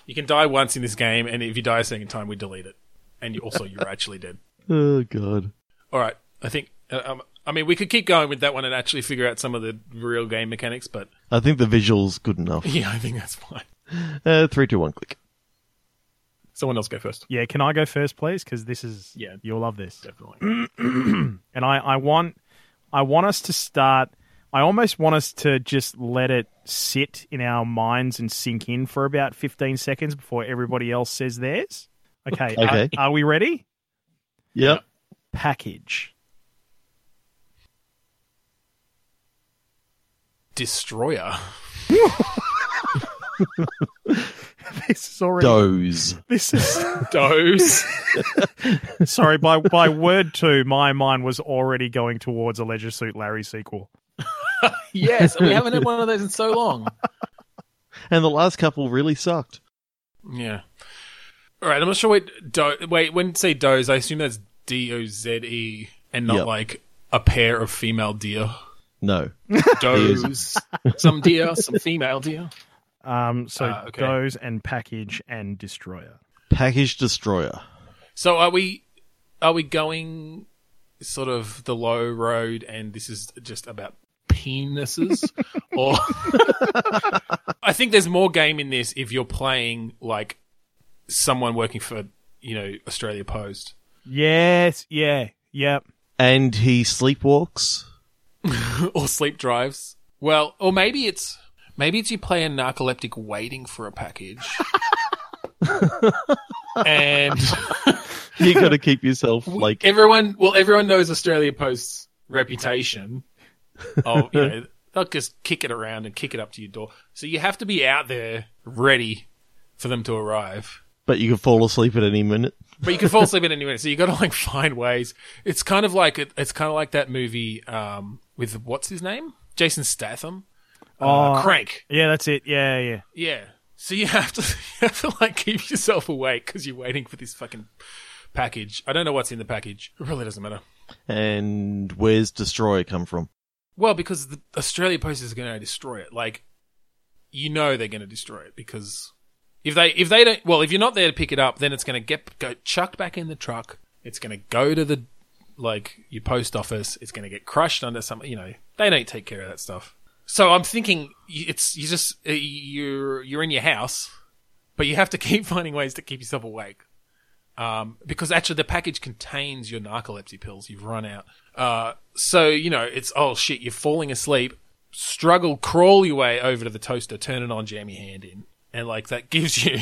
You can die once in this game, and if you die a second time, we delete it. And you, also, you're actually dead. [LAUGHS] Oh god. All right, I think. Uh, um, I mean, we could keep going with that one and actually figure out some of the real game mechanics, but I think the visuals good enough. [LAUGHS] yeah, I think that's fine. Uh, three, two, one, click. Someone else go first. yeah. Can I go first, please? Because this is Yeah. you'll love this. Definitely. [CLEARS THROAT] And I I want I want us to start. I almost want us to just let it sit in our minds and sink in for about 15 seconds before everybody else says theirs. Okay. Okay. Are, are we ready? Yep. Package. Destroyer. [LAUGHS] This is already. Doze. This is Dose. [LAUGHS] sorry. By by word two, my mind was already going towards a Leisure Suit Larry sequel. [LAUGHS] yes, we haven't had [LAUGHS] one of those in so long. And the last couple really sucked. Yeah. All right, I'm not sure. Wait, do- wait. When say doze, I assume that's D O Z E, and not Yep. like a pair of female deer. No. [LAUGHS] Does some deer, some female deer. Um, so Ah, okay. Doze and Package and Destroyer. Package destroyer. So are we are we going sort of the low road and this is just about penises [LAUGHS] or [LAUGHS] I think there's more game in this if you're playing like someone working for, you know, Australia Post. Yes, yeah, yep. And he sleepwalks. [LAUGHS] or sleep drives. Well, or maybe it's maybe it's you play a narcoleptic waiting for a package. and You got to keep yourself like everyone well everyone knows Australia Post's reputation [LAUGHS] of you know [LAUGHS] they'll just kick it around and kick it up to your door. So you have to be out there ready for them to arrive. but you can fall asleep at any minute. But you can fall asleep at any minute, [LAUGHS] so you got to like find ways. It's kind of like it's kind of like that movie um, with what's his name, Jason Statham, uh, Oh. Crank. Yeah, that's it. Yeah, yeah. Yeah. So you have to you have to like keep yourself awake because you're waiting for this fucking package. I don't know what's in the package. It really doesn't matter. And where's destroyer come from? Well, because the Australia Post is going to destroy it. Like, you know they're going to destroy it because if they if they don't well if you're not there to pick it up, then it's going to get go chucked back in the truck. It's going to go to the like your post office. It's going to get crushed under some. You know they don't take care of that stuff. So I'm thinking it's you just uh, you're you're in your house, but you have to [LAUGHS] keep finding ways to keep yourself awake. Um, because actually the package contains your narcolepsy pills. You've run out. Uh, so you know it's oh shit. You're falling asleep. Struggle, crawl your way over to the toaster, turn it on, jam your hand in, and like that gives you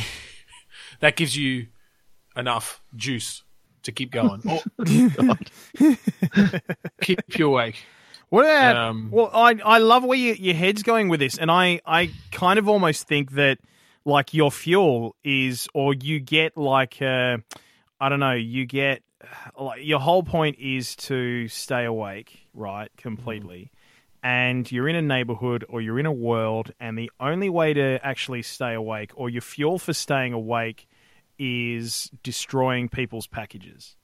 [LAUGHS] that gives you enough juice to keep going. [LAUGHS] Or- [LAUGHS] keep you awake. What about, Um, well, I I love where your, your head's going with this, and I I kind of almost think that like your fuel is, or you get like uh, I don't know, you get like your whole point is to stay awake, right, completely, and you're in a neighborhood or you're in a world, and the only way to actually stay awake, or your fuel for staying awake, is destroying people's packages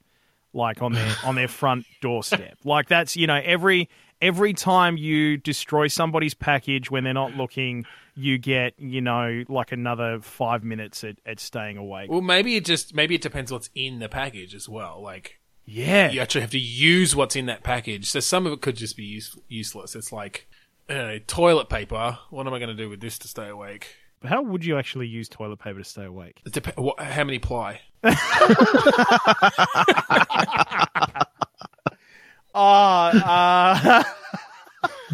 like on their on their front [LAUGHS] doorstep. Like that's you know every every time you destroy somebody's package when they're not looking, you get you know like another five minutes at, at staying awake. Well, maybe it just maybe it depends what's in the package as well. Like Yeah, you actually have to use what's in that package. So some of it could just be use- useless. It's like know, toilet paper. What am I going to do with this to stay awake? But how would you actually use toilet paper to stay awake? It dep- what, how many ply? [LAUGHS] [LAUGHS] Uh,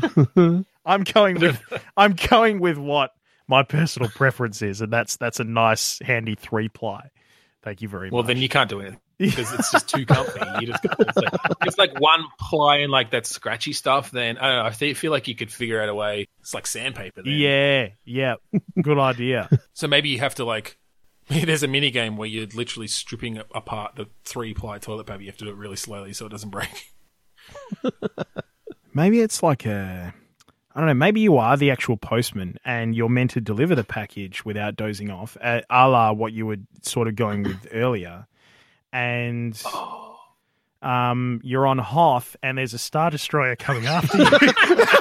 uh [LAUGHS] I'm going with [LAUGHS] I'm going with what my personal preference is, and that's that's a nice handy three ply. Thank you very Well, much. Well, then you can't do it [LAUGHS] because it's just too comfy. You just it's like, it's like one ply and like that scratchy stuff. Then I don't know. I thi- feel like you could figure out a way. It's like sandpaper. Then. yeah, yeah, good idea. [LAUGHS] So maybe you have to like. There's a mini game where you're literally stripping apart the three ply toilet paper. You have to do it really slowly so it doesn't break. Maybe it's like a. I don't know. Maybe you are the actual postman, and you're meant to deliver the package without dozing off, a a la what you were sort of going with [CLEARS THROAT] earlier. And um, you're on Hoth, and there's a star destroyer coming after you. [LAUGHS]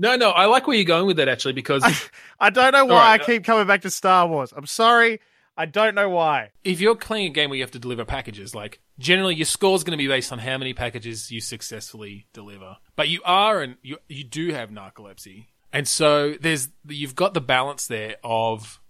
No, no, I like where you're going with that actually because [LAUGHS] I don't know why right, I keep coming back to Star Wars. I'm sorry. I don't know why. if you're playing a game where you have to deliver packages, like generally your score is going to be based on how many packages you successfully deliver. But you are and you you do have narcolepsy, and so there's you've got the balance there of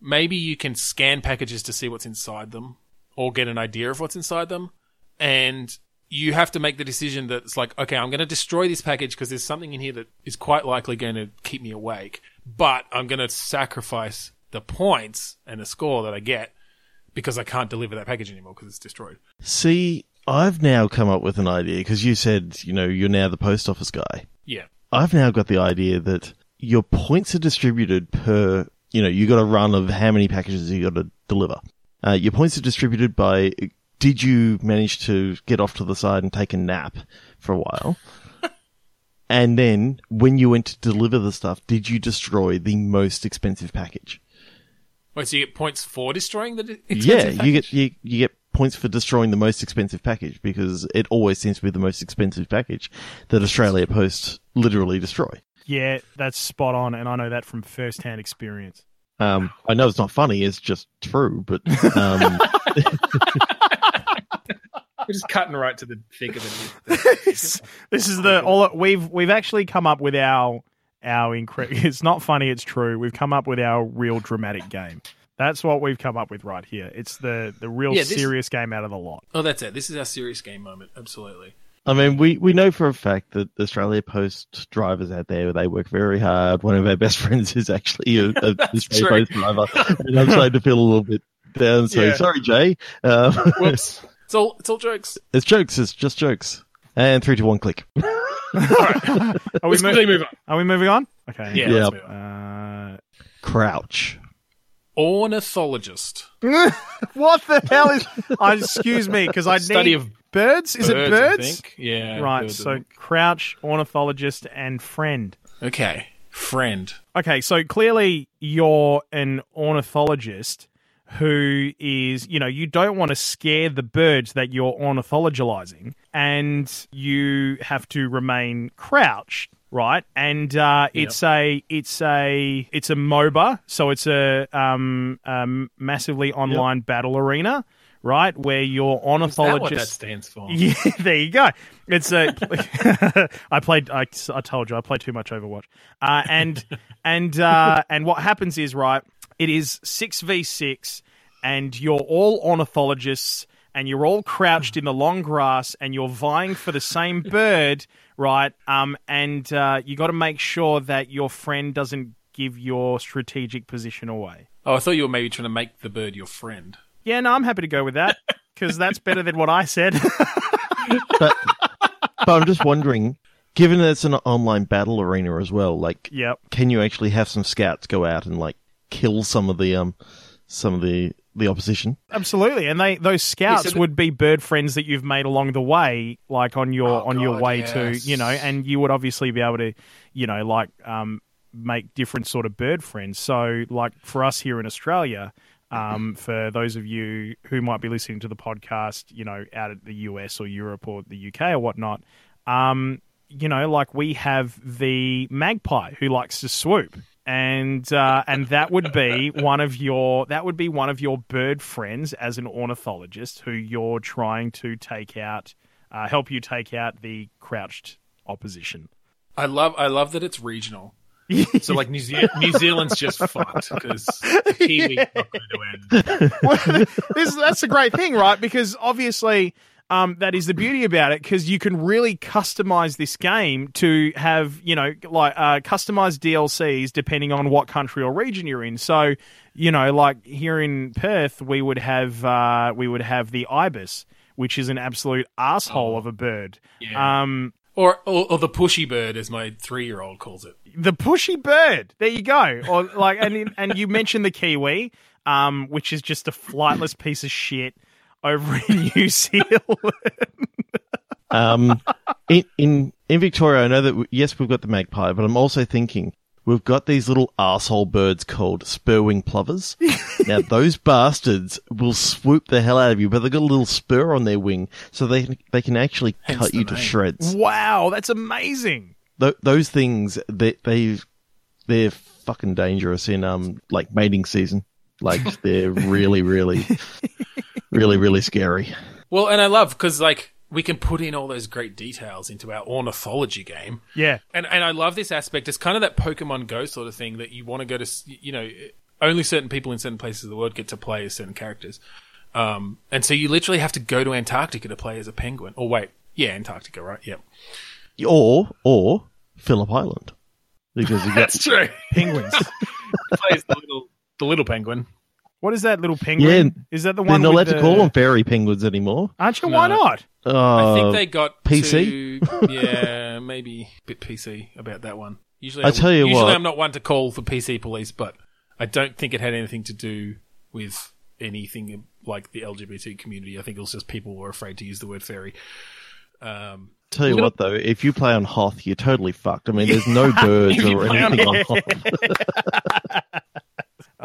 maybe you can scan packages to see what's inside them or get an idea of what's inside them, and you have to make the decision that it's like, okay, I'm going to destroy this package because there's something in here that is quite likely going to keep me awake, but I'm going to sacrifice the points and the score that I get because I can't deliver that package anymore because it's destroyed. See, I've now come up with an idea because you said, you know, you're now the post office guy. Yeah. I've now got the idea that your points are distributed per, you know, you got a run of how many packages you got to deliver. Uh, your points are distributed by did you manage to get off to the side and take a nap for a while? [LAUGHS] and then when you went to deliver the stuff, did you destroy the most expensive package? Wait, so you get points for destroying the di- yeah, expensive you get you, you get points for destroying the most expensive package because it always seems to be the most expensive package that Australia Post literally destroy. Yeah, that's spot on, and I know that from first hand experience. Um, I know it's not funny; it's just true. But um, We're just cutting right to the thick of it. this, [LAUGHS] this is the all we've we've actually come up with our our incre- [LAUGHS] It's not funny; it's true. We've come up with our real dramatic game. That's what we've come up with right here. It's the the real Yeah, this- serious game out of the lot. Oh, that's it. This is our serious game moment. Absolutely. I mean, we, we know for a fact that the Australia Post drivers out there they work very hard. One of our best [LAUGHS] friends is actually a, a [LAUGHS] Australia Post driver, and I'm starting to feel a little bit down. So Yeah. sorry, Jay. Um, Whoops. it's all. It's all jokes. it's jokes. It's just jokes. And three to one click. Are we, Let's mo- move on. are we moving on? Okay. Yeah, Yeah. let's move on. Uh, Crouch. Ornithologist. [LAUGHS] what the hell is? Uh, excuse me, because I need. Study need of birds. Is it Birds, I birds? think. Yeah. Right. birds, So think. crouch, ornithologist, and friend. Okay. Friend. Okay, so clearly you're an ornithologist who is, you know, you don't want to scare the birds that you're ornithologizing, and you have to remain crouched, right? And uh, it's a, it's a, it's a MOBA, so it's a um, um, massively online battle arena, right? Where your Is that what that ornithologist. stands for? [LAUGHS] Yeah, there you go. It's a. [LAUGHS] I played. I, I told you I played too much Overwatch. Uh, and and uh, and what happens is right. It is six v six, and you're all ornithologists, and you're all crouched in the long grass, and you're vying for the same [LAUGHS] bird, right? Um, and uh, you got to make sure that your friend doesn't give your strategic position away. Oh, I thought you were maybe trying to make the bird your friend. Yeah, no, I'm happy to go with that [LAUGHS] because that's better than what I said. [LAUGHS] But but I'm just wondering, given that it's an online battle arena as well, like yep. can you actually have some scouts go out and like kill some of the um some of the the opposition? Absolutely, and they those scouts so the- would be bird friends that you've made along the way, like on your Oh, on your way yes. to you know, and you would obviously be able to, you know, like um, make different sort of bird friends. So, like for us here in Australia, um, for those of you who might be listening to the podcast, you know, out at the US or Europe or the UK or whatnot, um, you know, like we have the magpie who likes to swoop. And uh, and that would be one of your that would be one of your bird friends as an ornithologist who you're trying to take out, uh, help you take out the crouched opposition. I love. I love that it's regional. [LAUGHS] So like New, Ze- New Zealand's just fucked because Kiwi's not going to win. well, this, that's a great thing, right? Because obviously, um, that is the beauty about it because you can really customize this game to have, you know, like uh, customized DLCs depending on what country or region you're in. So, you know, like here in Perth, we would have uh, we would have the ibis, which is an absolute asshole of a bird. Yeah. Um, Or, or or the pushy bird, as my three-year-old calls it. the pushy bird. There you go. Or like, and and you mentioned the kiwi, um, which is just a flightless piece of shit over in [LAUGHS] New Zealand. Um, in, in in Victoria, I know that we, yes, we've got the magpie, but I'm also thinking we've got these little arsehole birds called spurwing plovers. [LAUGHS] now those bastards will swoop the hell out of you, but they've got a little spur on their wing, so they can- they can actually Hence cut the you to shreds. wow, that's amazing. Th- those things they they they're fucking dangerous in um like mating season. Like [LAUGHS] they're really, really, really, really scary. Well, and I love because like we can put in all those great details into our ornithology game. Yeah, And and I love this aspect. It's kind of that Pokemon Go sort of thing that you want to go to. You know, only certain people in certain places of the world get to play as certain characters. Um, and so you literally have to go to Antarctica to play as a penguin. Or wait, yeah, Antarctica, right? Yep. Or or Phillip Island because you [LAUGHS] got That's true. penguins. [LAUGHS] Plays the little the little penguin. what is that little penguin? Yeah, is that the one? they're not with allowed to call them fairy penguins anymore. Aren't you? Why not? Uh, I think they got PC? to- [LAUGHS] yeah, maybe a bit PC about that one. Usually, I tell you usually what. I'm not one to call for PC police, but I don't think it had anything to do with anything like the LGBT community. I think it was just people were afraid to use the word fairy. Um, Tell you what though, if you play on Hoth, you're totally fucked. I mean, there's no [LAUGHS] birds or play on anything on Hoth. [LAUGHS]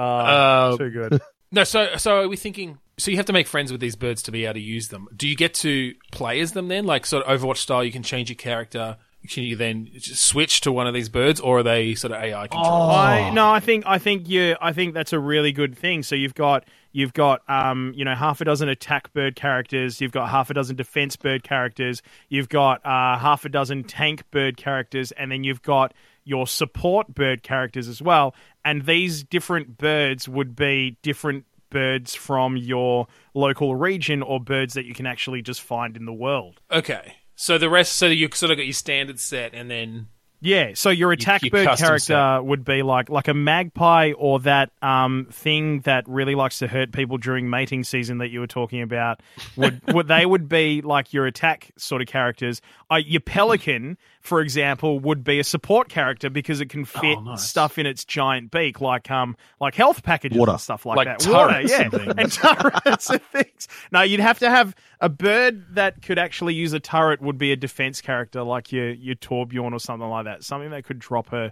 Uh, Uh, too good. [LAUGHS] no, so so are we thinking? So you have to make friends with these birds to be able to use them. Do you get to play as them then, like sort of Overwatch style? You can change your character can you then just switch to one of these birds, or are they sort of AI controlled? Oh. I, no, I think I think you I think that's a really good thing. So you've got you've got um, you know half a dozen attack bird characters, you've got half a dozen defense bird characters, you've got uh, half a dozen tank bird characters, and then you've got your support bird characters as well. And these different birds would be different birds from your local region or birds that you can actually just find in the world. Okay, so the rest, so you sort of got your standard set, and then Yeah, so your attack your bird custom character would be like like a magpie or that um thing that really likes to hurt people during mating season that you were talking about. Would, [LAUGHS] would they would be like your attack sort of characters. Uh, your pelican, for example, would be a support character because it can fit Oh, nice. stuff in its giant beak, like um like health packages Water. and stuff like, Like that. Water, yeah, and things. and turrets and things. No, you'd have to have a bird that could actually use a turret would be a defense character like your your Torbjorn or something like that. Something that could drop a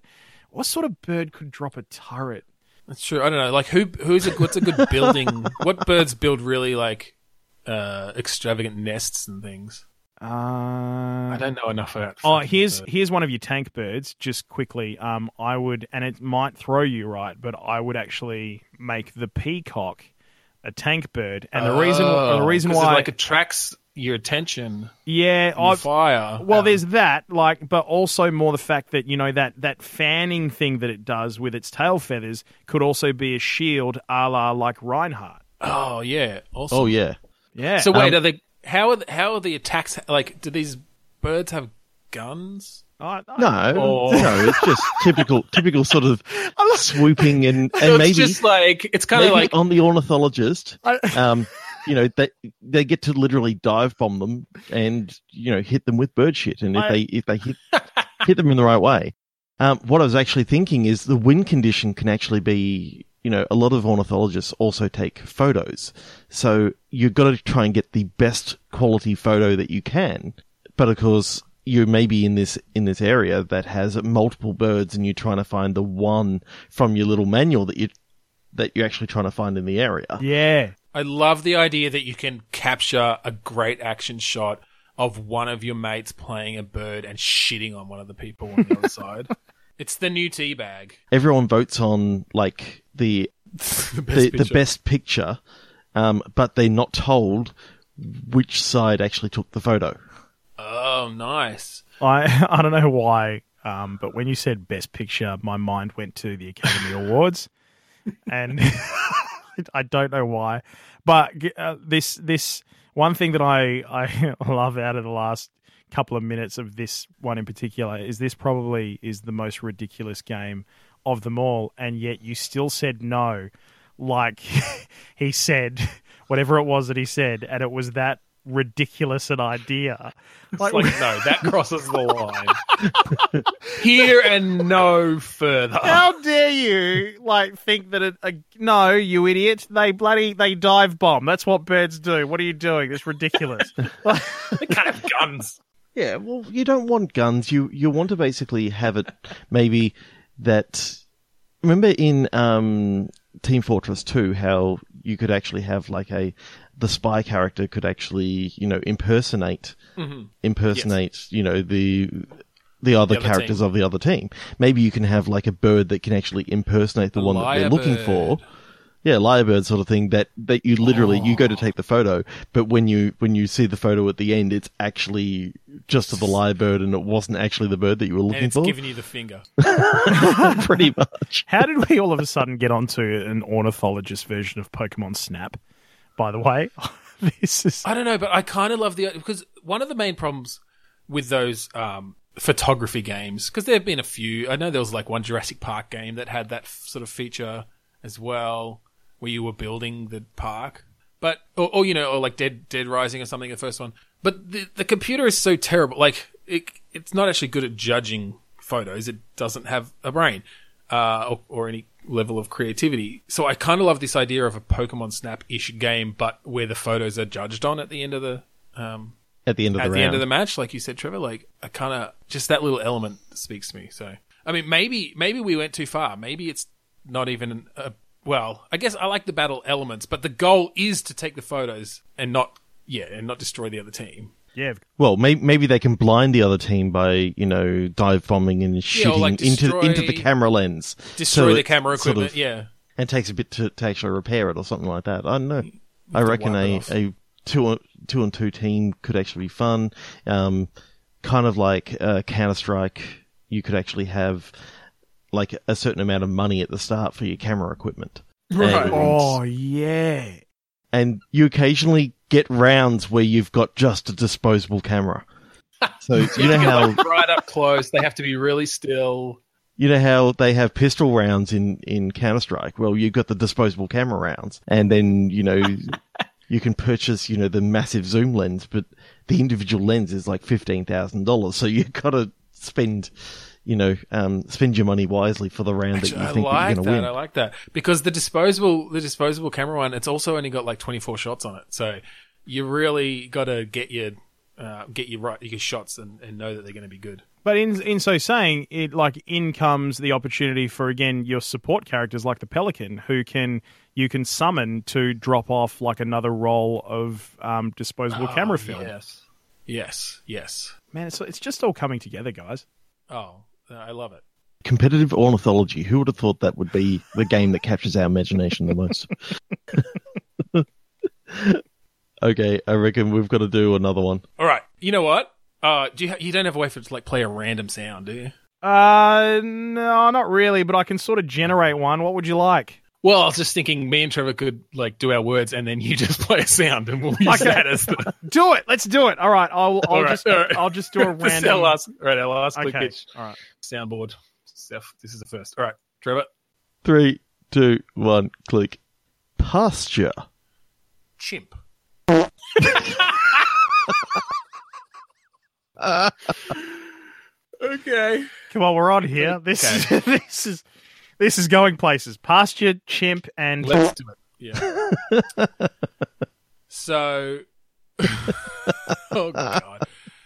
what sort of bird could drop a turret? that's true. I don't know, like who who's a what's a good building? [LAUGHS] what birds build really like uh extravagant nests and things? Uh, I don't know enough about. It. Oh, here's birds. here's one of your tank birds. Just quickly, um, I would, and it might throw you right, but I would actually make the peacock a tank bird, and the reason the reason reason 'cause it, why, like attracts your attention. yeah, on I, fire. Well, Um, there's that, like, but also more the fact that you know that that fanning thing that it does with its tail feathers could also be a shield, a la like Reinhardt. Oh yeah, awesome. Oh yeah. Yeah. So wait, Um, are they how are the, how are the attacks like? Do these birds have guns? I- I- No, Oh. no, it's just typical, typical sort of [LAUGHS] swooping and So [LAUGHS] and it's maybe just like it's kind of like on the ornithologist, I- [LAUGHS] um, you know, they they get to literally dive bomb them and you know hit them with bird shit, and if I- they if they hit hit them in the right way. Um, what I was actually thinking is the wind condition can actually be, you know, a lot of ornithologists also take photos, so you've got to try and get the best quality photo that you can. But of course, you may be in this in this area that has multiple birds, and you're trying to find the one from your little manual that you that you're actually trying to find in the area. yeah. I love the idea that you can capture a great action shot of one of your mates playing a bird and shitting on one of the people on the other [LAUGHS] side. It's the new tea bag. Everyone votes on like the [LAUGHS] the best the, the picture. best picture, um, but they're not told which side actually took the photo. Oh, nice. I [LAUGHS] I don't know why, um, but when you said best picture, my mind went to the Academy [LAUGHS] Awards, and I don't know why. But uh, this this one thing that I I love out of the last couple of minutes of this one in particular is this probably is the most ridiculous game of them all, and yet you still said no, like [LAUGHS] he said whatever it was that he said, and it was that ridiculous an idea. It's like, no, that crosses the [LAUGHS] line. Here and no further. How dare you like think that it? Uh, no, you idiot! They bloody they dive bomb. That's what birds do. What are you doing? It's ridiculous. They can't have guns. Yeah, well, you don't want guns. You you want to basically have it maybe that. Remember in um, Team Fortress Two how you could actually have like a the spy character could actually you know impersonate impersonate you know the the other other characters team. of the other team. Maybe you can have like a bird that can actually impersonate the A one that they're looking for. Lyrebird. Yeah, lyrebird sort of thing that, that you literally you go to take the photo, but when you when you see the photo at the end, it's actually just of the lyrebird, and it wasn't actually the bird that you were And looking it's for. giving you the finger. [LAUGHS] [LAUGHS] Pretty much. How did we all of a sudden get onto an ornithologist version of Pokemon Snap? By the way, [LAUGHS] this is I don't know, but I kind of love the because one of the main problems with those um, photography games because there have been a few. I know there was like one Jurassic Park game that had that f- sort of feature as well, where you were building the park, but or, or you know, or like Dead Dead Rising or something, the first one. But the the computer is so terrible. Like it, it's not actually good at judging photos. It doesn't have a brain uh, or, or any level of creativity. So I kind of love this idea of a Pokemon Snap ish game, but where the photos are judged on at the end of the um, At the end of at the the end of the match, like you said, Trevor. Like I kind of just that little element speaks to me. So I mean, maybe maybe we went too far. Maybe it's not even a well. I guess I like the battle elements, but the goal is to take the photos and not yeah, and not destroy the other team. Yeah, Well, maybe, maybe they can blind the other team by you know dive bombing and shooting like into destroy- into the camera lens. Destroy So the it camera sort equipment. of- yeah. and takes a bit to, to actually repair it or something like that. I don't know. I reckon wipe it a, off. a two on, two on two team could actually be fun. Um, kind of like uh, Counter Strike, you could actually have like a certain amount of money at the start for your camera equipment. Right. And, Oh yeah. and you occasionally get rounds where you've got just a disposable camera. [LAUGHS] So you know how right up close. They have to be really still. You know how they have pistol rounds in, in Counter Strike? Well, you've got the disposable camera rounds, and then, you know, [LAUGHS] you can purchase, you know, the massive zoom lens, but the individual lens is like $15,000. So you've got to spend, you know, um, spend your money wisely for the round Actually, that you I think like you're going to win. I win. like that because the disposable, the disposable camera one, it's also only got like 24 shots on it. So you really got to get your, uh, get your right, your shots and, and know that they're going to be good. But in in so saying, it like in comes the opportunity for again your support characters like the Pelican, who can you can summon to drop off like another roll of um, disposable camera film. Yes. Yes. Yes. Man, it's it's just all coming together, guys. Oh, I love it. Competitive ornithology. Who would have thought that would be the game that captures our imagination the most? [LAUGHS] okay, I reckon we've got to do another one. All right. You know what? Uh, do you, ha- you don't have a way for it to like play a random sound, do you? Uh, no, not really, but I can sort of generate one. What would you like? Well, I was just thinking, me and Trevor could like do our words, and then you [LAUGHS] just play a sound, and we'll use Okay. that as the. [LAUGHS] Do it. Let's do it. All right. I'll I'll All right, just all right. I'll just do a random. our last, right, our last quick okay. pitch All right. Soundboard stuff. This is the first. All right, Trevor. Three, two, one, click. Pasture. Chimp. [LAUGHS] Okay. Come on, we're on here. This is [LAUGHS] this is this is going places. Pasture, chimp, and Let's do it. Yeah. [LAUGHS] so, oh god.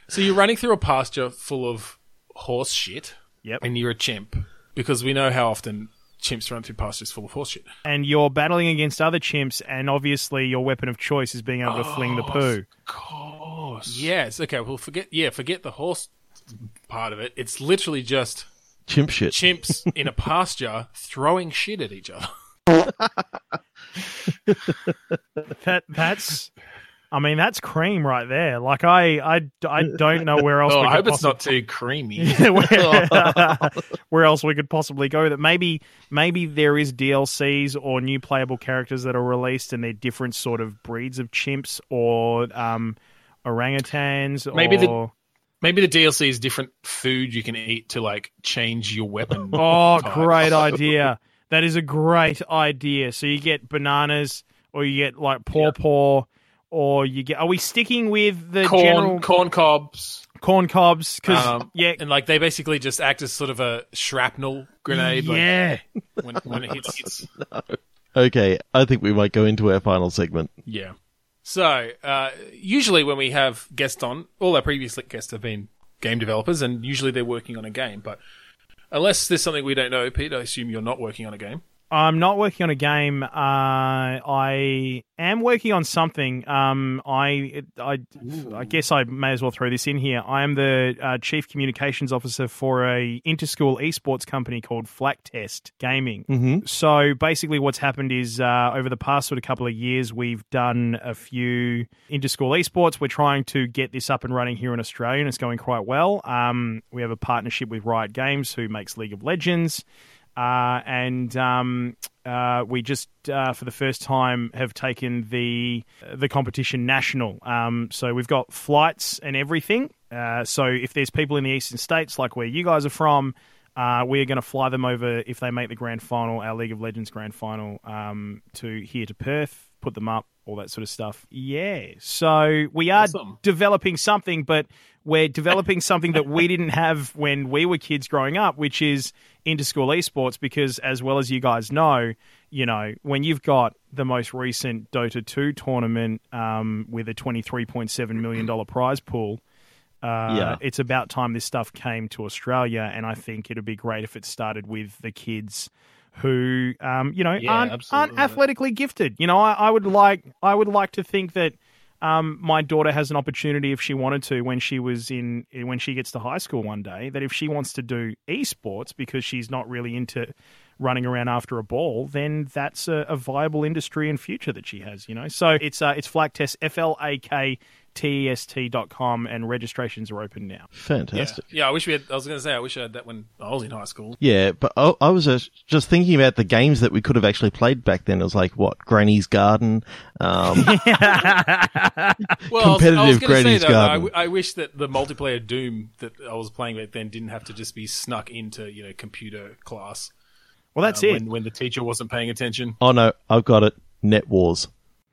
So you're running through a pasture full of horse shit, yep. and you're a chimp because we know how often chimps run through pastures full of horse shit. and you're battling against other chimps, and obviously your weapon of choice is being able to fling the poo. Of course. Yes. Okay. Well, forget. Yeah, forget the horse part of it. It's literally just Chimp shit. chimps [LAUGHS] in a pasture throwing shit at each other. [LAUGHS] That that's, I mean, that's cream right there. Like I I, I don't know where else. Oh, we I could hope it's not too creamy. [LAUGHS] Where, [LAUGHS] where else we could possibly go That? Maybe maybe there is DLCs or new playable characters that are released, and they're different sort of breeds of chimps or um, orangutans. Maybe the- Maybe the DLC is different food you can eat to like change your weapon. [LAUGHS] oh, type. great idea! That is a great idea. So you get bananas, or you get like pawpaw, or you get. Are we sticking with the corn, general corn cobs. corn cobs? Because Um, yeah, And like they basically just act as sort of a shrapnel grenade. like, yeah. when, when it hits. [LAUGHS] Okay, I think we might go into our final segment. Yeah. So, uh, usually when we have guests on, all our previous guests have been game developers, and usually they're working on a game. But unless there's something we don't know, Pete, I assume you're not working on a game. I'm not working on a game. Uh, I am working on something. Um, I, I, I guess I may as well throw this in here. I am the uh, chief communications officer for a interschool esports company called Flak Test Gaming. Mm-hmm. So basically, what's happened is uh, over the past sort of couple of years, we've done a few interschool esports. We're trying to get this up and running here in Australia, and it's going quite well. Um, we have a partnership with Riot Games, who makes League of Legends. Uh, and um, uh, we just, uh, for the first time, have taken the the competition national. Um, so we've got flights and everything. Uh, so if there's people in the eastern states, like where you guys are from, uh, we're going to fly them over if they make the grand final, our League of Legends grand final, um, to here to Perth, put them up, all that sort of stuff. Yeah. So we are Awesome. developing something, but we're developing [LAUGHS] something that we didn't have when we were kids growing up, which is into school esports. Because as well as you guys know, you know when you've got the most recent Dota 2 tournament um, with a twenty three point seven million dollar prize pool. Uh, Yeah. it's about time this stuff came to Australia, and I think it'd be great if it started with the kids who, um, you know, Yeah, aren't, aren't athletically gifted. You know, I, I would like, I would like to think that um, my daughter has an opportunity if she wanted to when she was in when she gets to high school one day that if she wants to do esports because she's not really into running around after a ball, then that's a, a viable industry and future that she has. You know, so it's uh, it's Flak Test F L A K test.com and registrations are open now. Fantastic. Yeah, I wish we had. I was going to say, I wish I had that when I was in high school. Yeah, but I, I was uh, just thinking about the games that we could have actually played back then. It was like what Granny's Garden, um, [LAUGHS] Well, I was, I was Competitive say Granny's though, I, Garden. w- I wish that the multiplayer Doom that I was playing back then didn't have to just be snuck into you know computer class Well, that's uh, it. when when the teacher wasn't paying attention. oh no, I've got it. Net Wars.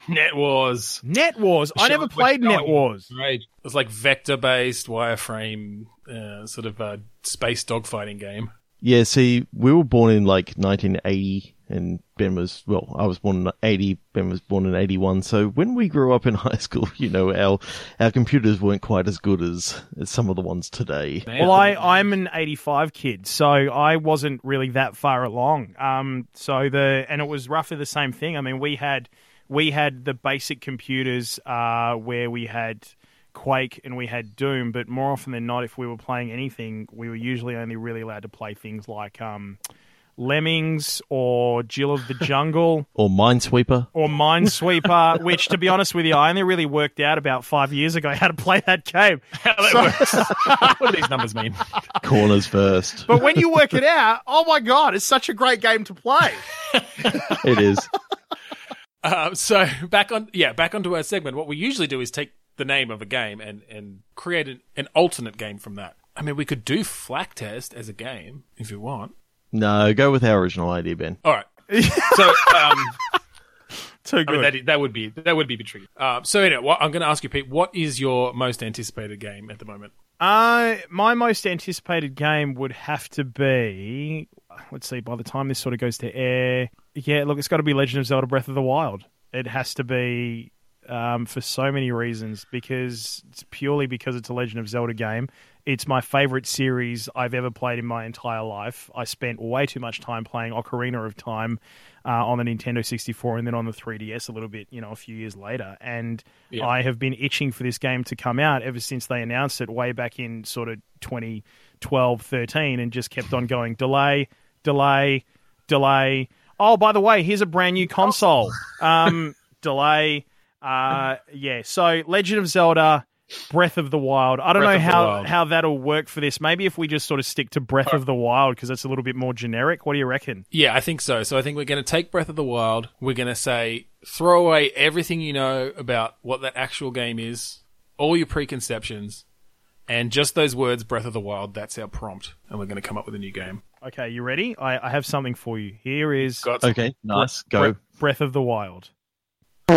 Net Wars. Net Wars. I never played Net Wars. Right. It was like vector based wireframe uh, sort of uh, space dogfighting game. Yeah, see, we were born in like 1980, and Ben was well. I was born in 80. Ben was born in 81. So when we grew up in [LAUGHS] high school, you know, our our computers weren't quite as good as, as some of the ones today. Well, I, I'm an 85 kid, so I wasn't really that far along. Um, so the and it was roughly the same thing. I mean, we had we had the basic computers uh, where we had Quake and we had Doom, but more often than not, if we were playing anything, we were usually only really allowed to play things like um, Lemmings or Jill of the [LAUGHS] Jungle. Or Minesweeper. or Minesweeper, [LAUGHS] which, to be honest with you, I only really worked out about five years ago how to play that game. [LAUGHS] what do these numbers mean? Corners first. But when you work it out, oh my god, it's such a great game to play. it is. Uh, so [LAUGHS] back on, yeah, back onto our segment. What we usually do is take the name of a game and and create an, an alternate game from that. I mean, we could do Flak Test as a game if you want. No, go with our original idea, Ben. All right. [LAUGHS] So um, Too I good. mean, that, that would be that would be a bit tricky. Uh, so anyway, what, I'm going to ask you, Pete. What is your most anticipated game at the moment? Uh, my most anticipated game would have to be, let's see, by the time this sort of goes to air, yeah, look, it's got to be Legend of Zelda Breath of the Wild. It has to be um, for so many reasons because it's purely because it's a Legend of Zelda game. It's my favorite series I've ever played in my entire life. I spent way too much time playing Ocarina of Time uh, on the Nintendo 64 and then on the 3DS a little bit, you know, a few years later. And Yeah. I have been itching for this game to come out ever since they announced it way back in sort of 2012, 13 and just kept on going delay, delay, delay. Oh, by the way, here's a brand new console. [LAUGHS] Um, delay. Uh, yeah. So Legend of Zelda, Breath of the Wild. I don't Breath know how how that'll work for this. Maybe if we just sort of stick to Breath of the Wild because it's a little bit more generic. What do you reckon? Yeah, I think so. So I think we're going to take Breath of the Wild. We're going to say throw away everything you know about what that actual game is, all your preconceptions, and just those words, Breath of the Wild. That's our prompt, and we're going to come up with a new game. Okay, you ready? I, I have something for you. Here is Got Okay, nice. Go. Bre- Breath of the Wild. [LAUGHS]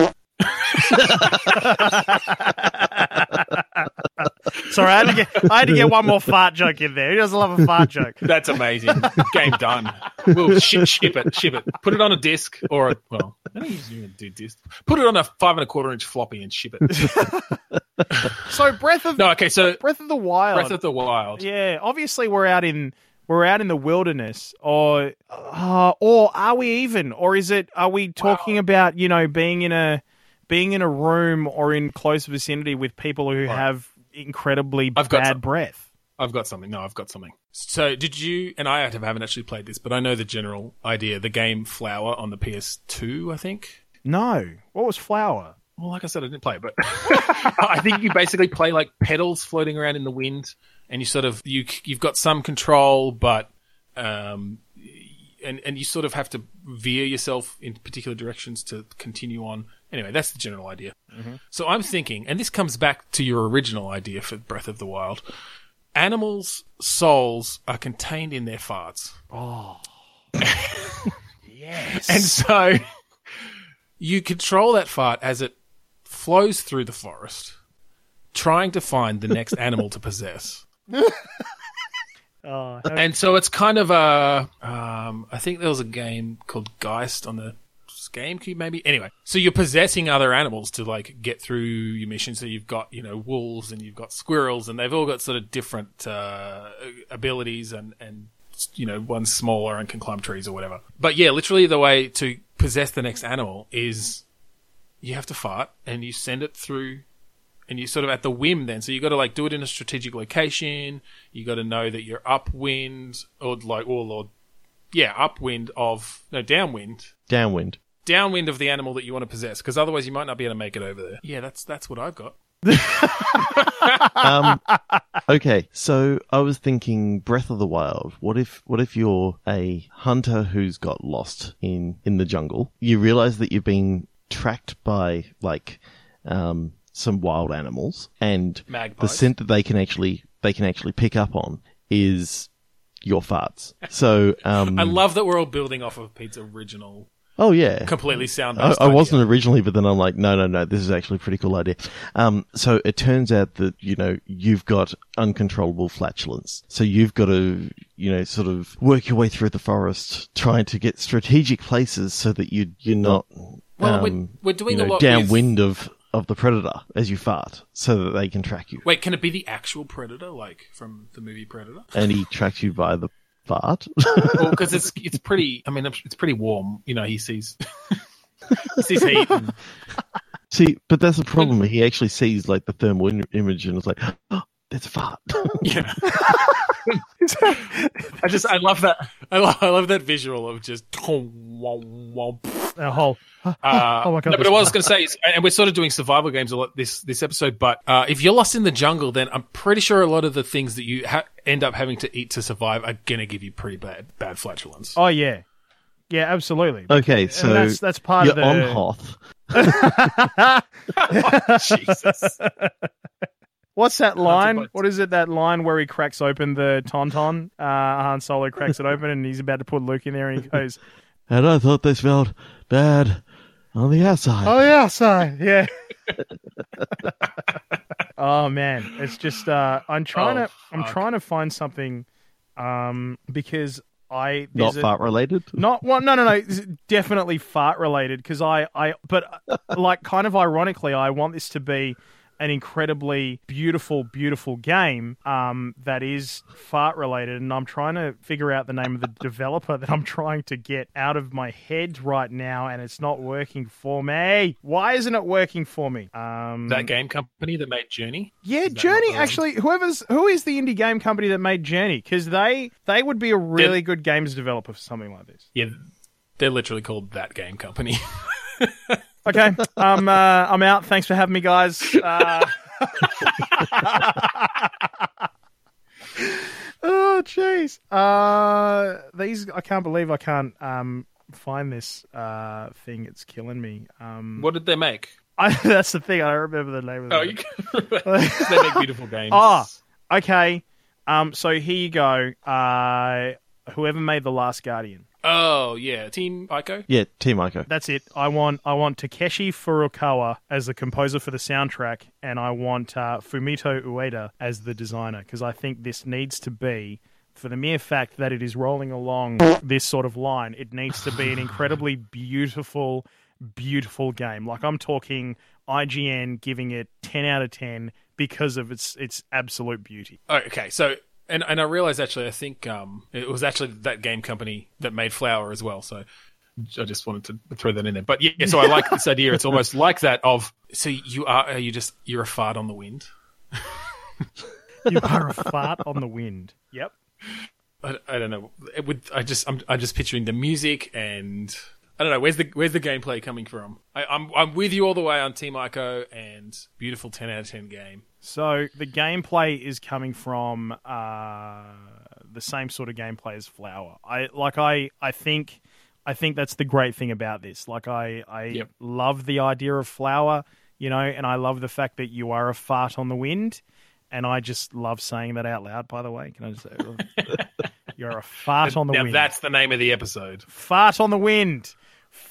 Sorry, I had, to get, I had to get one more fart joke in there. Who doesn't love a fart joke? [LAUGHS] That's amazing. Game done. We'll ship, ship it, ship it. Put it on a disc or a well. I don't usually even do disc. Put it on a five and a quarter inch floppy and ship it. [LAUGHS] So Breath of No, okay. So Breath of the Wild. Breath of the Wild. yeah, obviously we're out in we're out in the wilderness, or uh, or are we even, or is it? Are we talking about you know being in a being in a room or in close vicinity with people who have incredibly I've bad some- breath? I've got something. No, I've got something. So, did you? And I haven't actually played this, but I know the general idea. The game Flower on the PS2, I think. No, what was flower? Well, like I said, I didn't play it, but [LAUGHS] I think you basically play like petals floating around in the wind, and you sort of you you've got some control, but um, and and you sort of have to veer yourself in particular directions to continue on. Anyway, that's the general idea. So I'm thinking, and this comes back to your original idea for Breath of the Wild. Animals' souls are contained in their farts. Oh, [LAUGHS] yes. And so you control that fart as it flows through the forest, trying to find the next animal to possess. [LAUGHS] oh, And so it's kind of a. Um, I think there was a game called Geist on the GameCube, maybe. Anyway, so you're possessing other animals to like get through your mission. So you've got you know wolves and you've got squirrels, and they've all got sort of different uh, abilities and and you know one's smaller and can climb trees or whatever. But yeah, literally the way to possess the next animal is you have to fart and you send it through and you're sort of at the whim then. So you got to like do it in a strategic location. You got to know that you're upwind or like or, or yeah, upwind of no downwind. Downwind. Downwind of the animal that you want to possess, because otherwise you might not be able to make it over there. Yeah, that's that's what I've got. [LAUGHS] Um, okay, so I was thinking Breath of the Wild. What if what if you're a hunter who's got lost in in the jungle? You realize that you've been tracked by like um, some wild animals, and the scent that they can actually they can actually pick up on is your farts. So um, [LAUGHS] I love that we're all building off of Pete's original, oh yeah, completely sound. I, I wasn't originally, but then I'm like, no, no, no, this is actually a pretty cool idea. Um, so it turns out that, you know, you've got uncontrollable flatulence. So you've got to, you know, sort of work your way through the forest, trying to get strategic places so that you, you're not, Well, we're- um, we're doing you a know, lot with- downwind of, of the predator as you fart so that they can track you. Wait, can it be the actual predator, like from the movie Predator? And he tracks you by the fart. [LAUGHS] well, because it's it's pretty. I mean, it's pretty warm. You know, he sees [LAUGHS] he sees heat. And, See, but that's the problem. He actually sees like the thermal in- image and it's like, oh, there's a fart. yeah. [LAUGHS] I just I love that. I love, I love that visual of just. A whole. Uh, Oh my God, no, but what I was going to say is, and we're sort of doing survival games a lot this this episode, but Uh, if you're lost in the jungle, then I'm pretty sure a lot of the things that you ha- end up having to eat to survive are gonna give you pretty bad bad flatulence. Oh yeah, yeah, absolutely. Okay, so that's that's part you're of the. on Hoth. [LAUGHS] [LAUGHS] Jesus. What's that line? What is it? That line where he cracks open the tauntaun. Uh, Han Solo cracks it open, and he's about to put Luke in there, and he goes, And I thought they smelled bad on the outside. "Oh yeah, son, yeah." [LAUGHS] oh man, it's just uh, I'm trying Oh, to I'm fuck. trying to find something um, because I Not a- fart related. Not well, no, no, no. it's Definitely fart related because I, I, but uh, like kind of ironically, I want this to be an incredibly beautiful, beautiful game um, that is fart related, and I'm trying to figure out the name of the developer [LAUGHS] that I'm trying to get out of my head right now, and it's not working for me. Why isn't it working for me? Um, that game company that made Journey. yeah, Journey. not the one? Actually, whoever's who is the indie game company that made Journey? Because they they would be a really good games developer for something like this. Yeah, they're literally called that game company. [LAUGHS] Okay, I'm uh, I'm out. Thanks for having me, guys. Uh... [LAUGHS] oh, jeez. Uh, these I can't believe I can't um find this uh thing. It's killing me. Um, What did they make? I, [LAUGHS] that's the thing. I don't remember the name of it. Oh, you [LAUGHS] they make beautiful games. Ah. Okay. Um. So here you go. Uh, whoever made the Last Guardian. Oh yeah, Team Ico. Yeah, Team Ico. That's it. I want I want Takeshi Furukawa as the composer for the soundtrack, and I want uh, Fumito Ueda as the designer because I think this needs to be, for the mere fact that it is rolling along this sort of line, it needs to be an incredibly beautiful, beautiful game. Like I'm talking IGN giving it ten out of ten because of its its absolute beauty. Oh, okay, so and and I realized actually, I think um it was actually that game company that made Flower as well. So I just wanted to throw that in there. But yeah, so I like this idea. It's almost [LAUGHS] like that of so you are are you just you're a fart on the wind. [LAUGHS] You are a fart on the wind. Yep. I, I don't know. It would I just I'm I'm just picturing the music and I don't know where's the where's the gameplay coming from. I, I'm I'm with you all the way on Team Ico and beautiful ten out of ten game. So the gameplay is coming from uh, the same sort of gameplay as Flower. I like I I think I think that's the great thing about this. Like I I Yep. love the idea of Flower, you know, and I love the fact that you are a fart on the wind. And I just love saying that out loud. By the way, can I just say, [LAUGHS] you're a fart on the now wind? that's the name of the episode. Fart on the wind.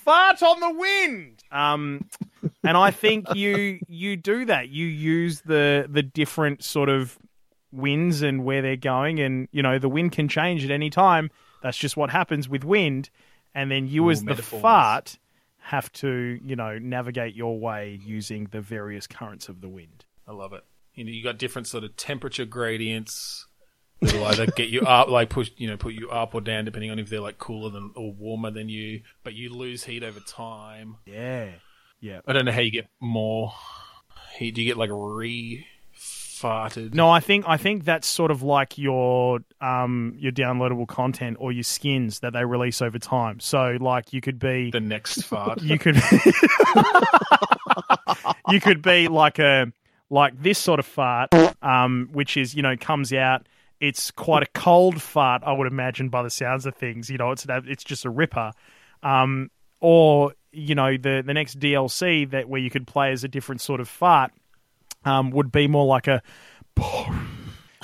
Fart on the wind. Um, and I think you you do that. You use the the different sort of winds and where they're going, and you know the wind can change at any time. That's just what happens with wind. And then you, Ooh, as the fart, have to you know navigate your way using the various currents of the wind. I love it. You know, you got different sort of temperature gradients. That'll either get you up, like push, you know, put you up or down, depending on if they're like cooler than or warmer than you. But you lose heat over time. Yeah. Yeah. I don't know how you get more. Heat. Do you get like re farted? No, I think I think that's sort of like your um your downloadable content or your skins that they release over time. So like you could be The next fart. [LAUGHS] you could [LAUGHS] you could be like a like this sort of fart, um, which is you know comes out. It's quite a cold fart, I would imagine, by the sounds of things. You know, it's it's just a ripper, um, or you know the the next DLC that where you could play as a different sort of fart um, would be more like a [LAUGHS]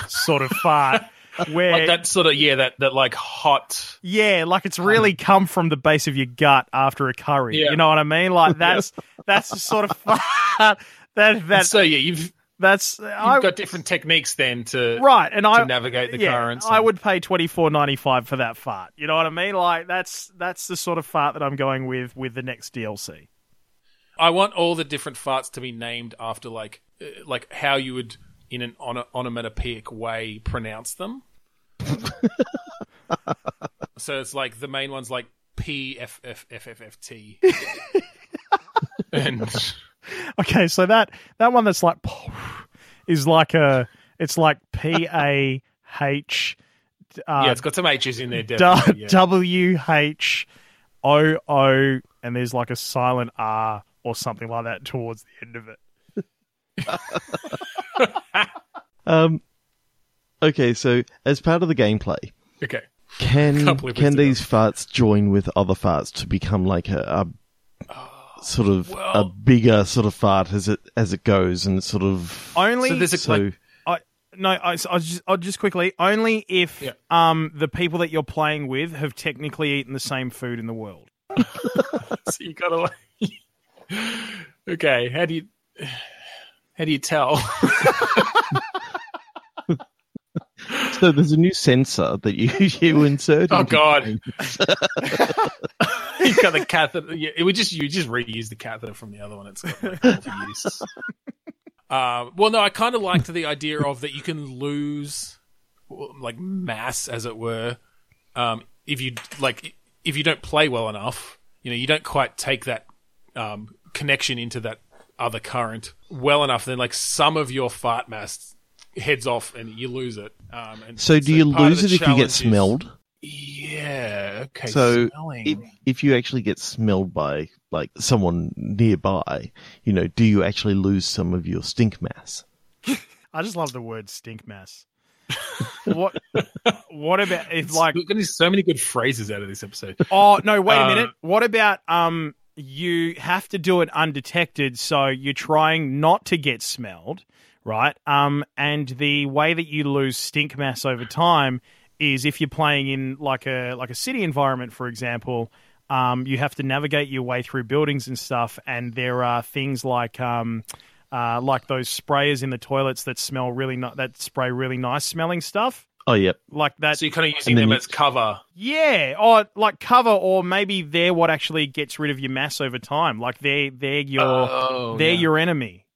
sort of fart. [LAUGHS] Where like that sort of yeah, that that like hot. yeah, like it's really come from the base of your gut after a curry. Yeah. You know what I mean? Like [LAUGHS] that's that's the sort of fart that that so yeah, you've that's you've I, got different techniques then to right. And I navigate the yeah, currents. I would pay twenty four ninety five for that fart. You know what I mean? Like that's that's the sort of fart that I'm going with with the next DLC. I want all the different farts to be named after like uh, like how you would in an on- onomatopoeic way pronounce them. [LAUGHS] so it's like the main one's like P F F F F F T. [LAUGHS] and [LAUGHS] Okay, so that that one that's like [SIGHS] is like a it's like P A H uh, yeah, it's got some H's in there. Definitely, yeah. W H O O, and there's like a silent R or something like that towards the end of it. [LAUGHS] Um, okay, so as part of the gameplay, Okay. can [LAUGHS] Can't believe we can did these farts join with other farts to become like a, a sort of a bigger sort of fart as it as it goes and sort of Only So there's a so like, I, no, I, I'll just, I'll just quickly only if Yeah. um the people that you're playing with have technically eaten the same food in the world. [LAUGHS] so you gotta like. [LAUGHS] okay, how do you how do you tell? [LAUGHS] so there's a new sensor that you [LAUGHS] you insert. Oh God! [LAUGHS] You've got the catheter. It would just you just reuse the catheter from the other one. It's got like multi-use. [LAUGHS] Uh, well, no, I kind of liked the idea of that you can lose like mass, as it were, um, if you like if you don't play well enough. You know, you don't quite take that um, connection into that other current well enough. Then, like some of your fart mass heads off and you lose it. Um, and So do you lose it if you challenge get is- smelled? Yeah. Okay. So smelling. if, if you actually get smelled by like someone nearby, you know, do you actually lose some of your stink mass? [LAUGHS] I just love the word stink mass. what what about if like We're getting so many good phrases out of this episode. Oh no! Wait a Uh, minute. What about um? You have to do it undetected, so you're trying not to get smelled, right? Um, and the way that you lose stink mass over time is if you're playing in like a like a city environment, for example. Um, you have to navigate your way through buildings and stuff, and there are things like um, uh, like those sprayers in the toilets that smell really ni- that spray really nice smelling stuff, Oh, yep. like that. So you're kind of using them you- as cover. Yeah, or like cover, or maybe they're what actually gets rid of your mass over time. Like they're they're your Oh, they're yeah. your enemy.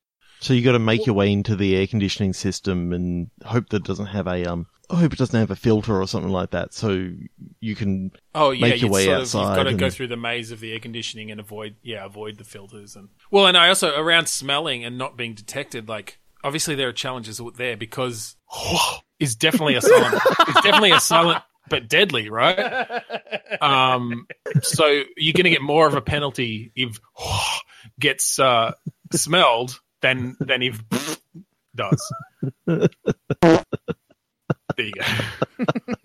So you got to make your way into the air conditioning system and hope that it doesn't have a um. I hope it doesn't have a filter or something like that, so you can. Oh yeah, make your way sort outside Of, you've got to go through the maze of the air conditioning and avoid yeah avoid the filters and well, and I also around smelling and not being detected. Like obviously there are challenges there because [GASPS] is definitely a silent. it's definitely a silent but deadly, right? Um, so you're going to get more of a penalty if [GASPS] gets uh, smelled than than if does. There you go. [LAUGHS]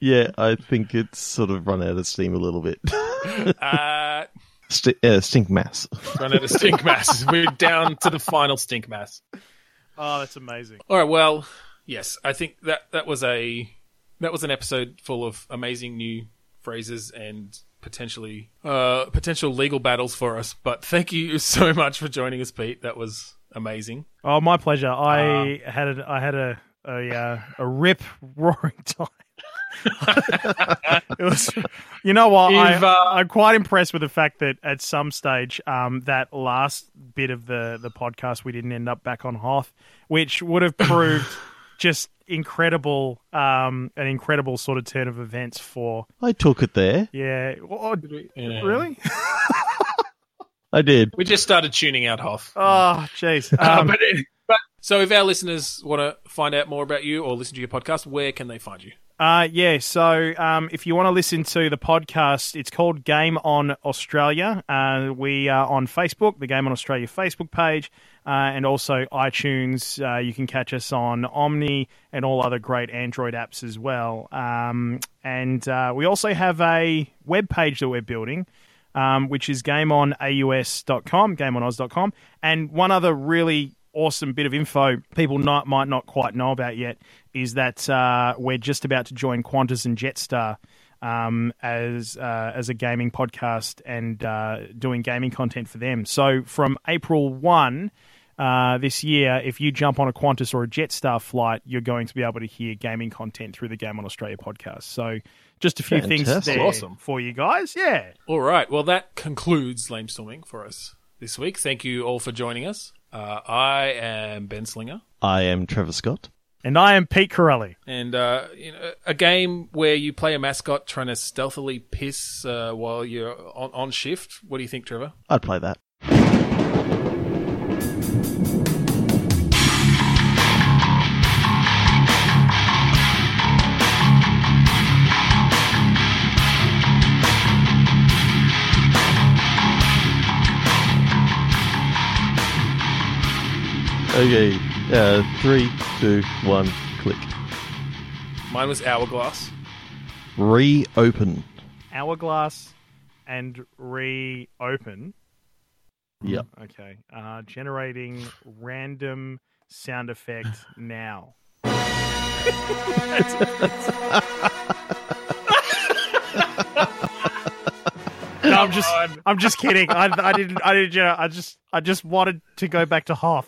Yeah, I think it's sort of run out of steam a little bit. [LAUGHS] uh, St- uh, stink mass. Run out of stink mass. We're down to the final stink mass. Oh, that's amazing. all right. Well, yes, I think that that was a that was an episode full of amazing new phrases and potentially uh, potential legal battles for us. But thank you [LAUGHS] so much for joining us, Pete. That was amazing. Oh, my pleasure. I had a, I had a a uh, a rip [LAUGHS] roaring time. [LAUGHS] it was, you know what? I, If, uh, I'm quite impressed with the fact that at some stage, um, that last bit of the the podcast we didn't end up back on Hoth, which would have proved just incredible, um, an incredible sort of turn of events for I took it there. yeah. Oh, Yeah. really? I [LAUGHS] I did. We just started tuning out Hoth. Oh, jeez. [LAUGHS] Uh, Um, but, but So, if our listeners want to find out more about you or listen to your podcast, where can they find you? Uh, yeah, so um, if you want to listen to the podcast, it's called Game on Australia. Uh, we are on Facebook, the Game on Australia Facebook page, uh, and also iTunes. Uh, you can catch us on Omni and all other great Android apps as well. Um, and uh, we also have a web page that we're building. Um, which is gameonaus.com, gameonoz.com. And one other really awesome bit of info people not, might not quite know about yet is that uh, we're just about to join Qantas and Jetstar um, as uh, as a gaming podcast and uh, doing gaming content for them. So from April one. Uh, this year, if you jump on a Qantas or a Jetstar flight, you're going to be able to hear gaming content through the Game on Australia podcast. So, just a few things there Awesome. for you guys. Yeah, All right. Well, that concludes Lamestorming for us this week. Thank you all for joining us. Uh, I am Ben Slinger. I am Trevor Scott. and I am Pete Corelli. And uh, you know, a game where you play a mascot trying to stealthily piss uh, while you're on, on shift. What do you think, Trevor? I'd play that. Okay, uh, three, two, one, click. Mine was Hourglass. Reopen. Hourglass and reopen. Yep. Okay. Uh, generating random sound effect now. no, I'm just, I'm just kidding. I, I didn't, I didn't. You know, I just, I just wanted to go back to Hoth.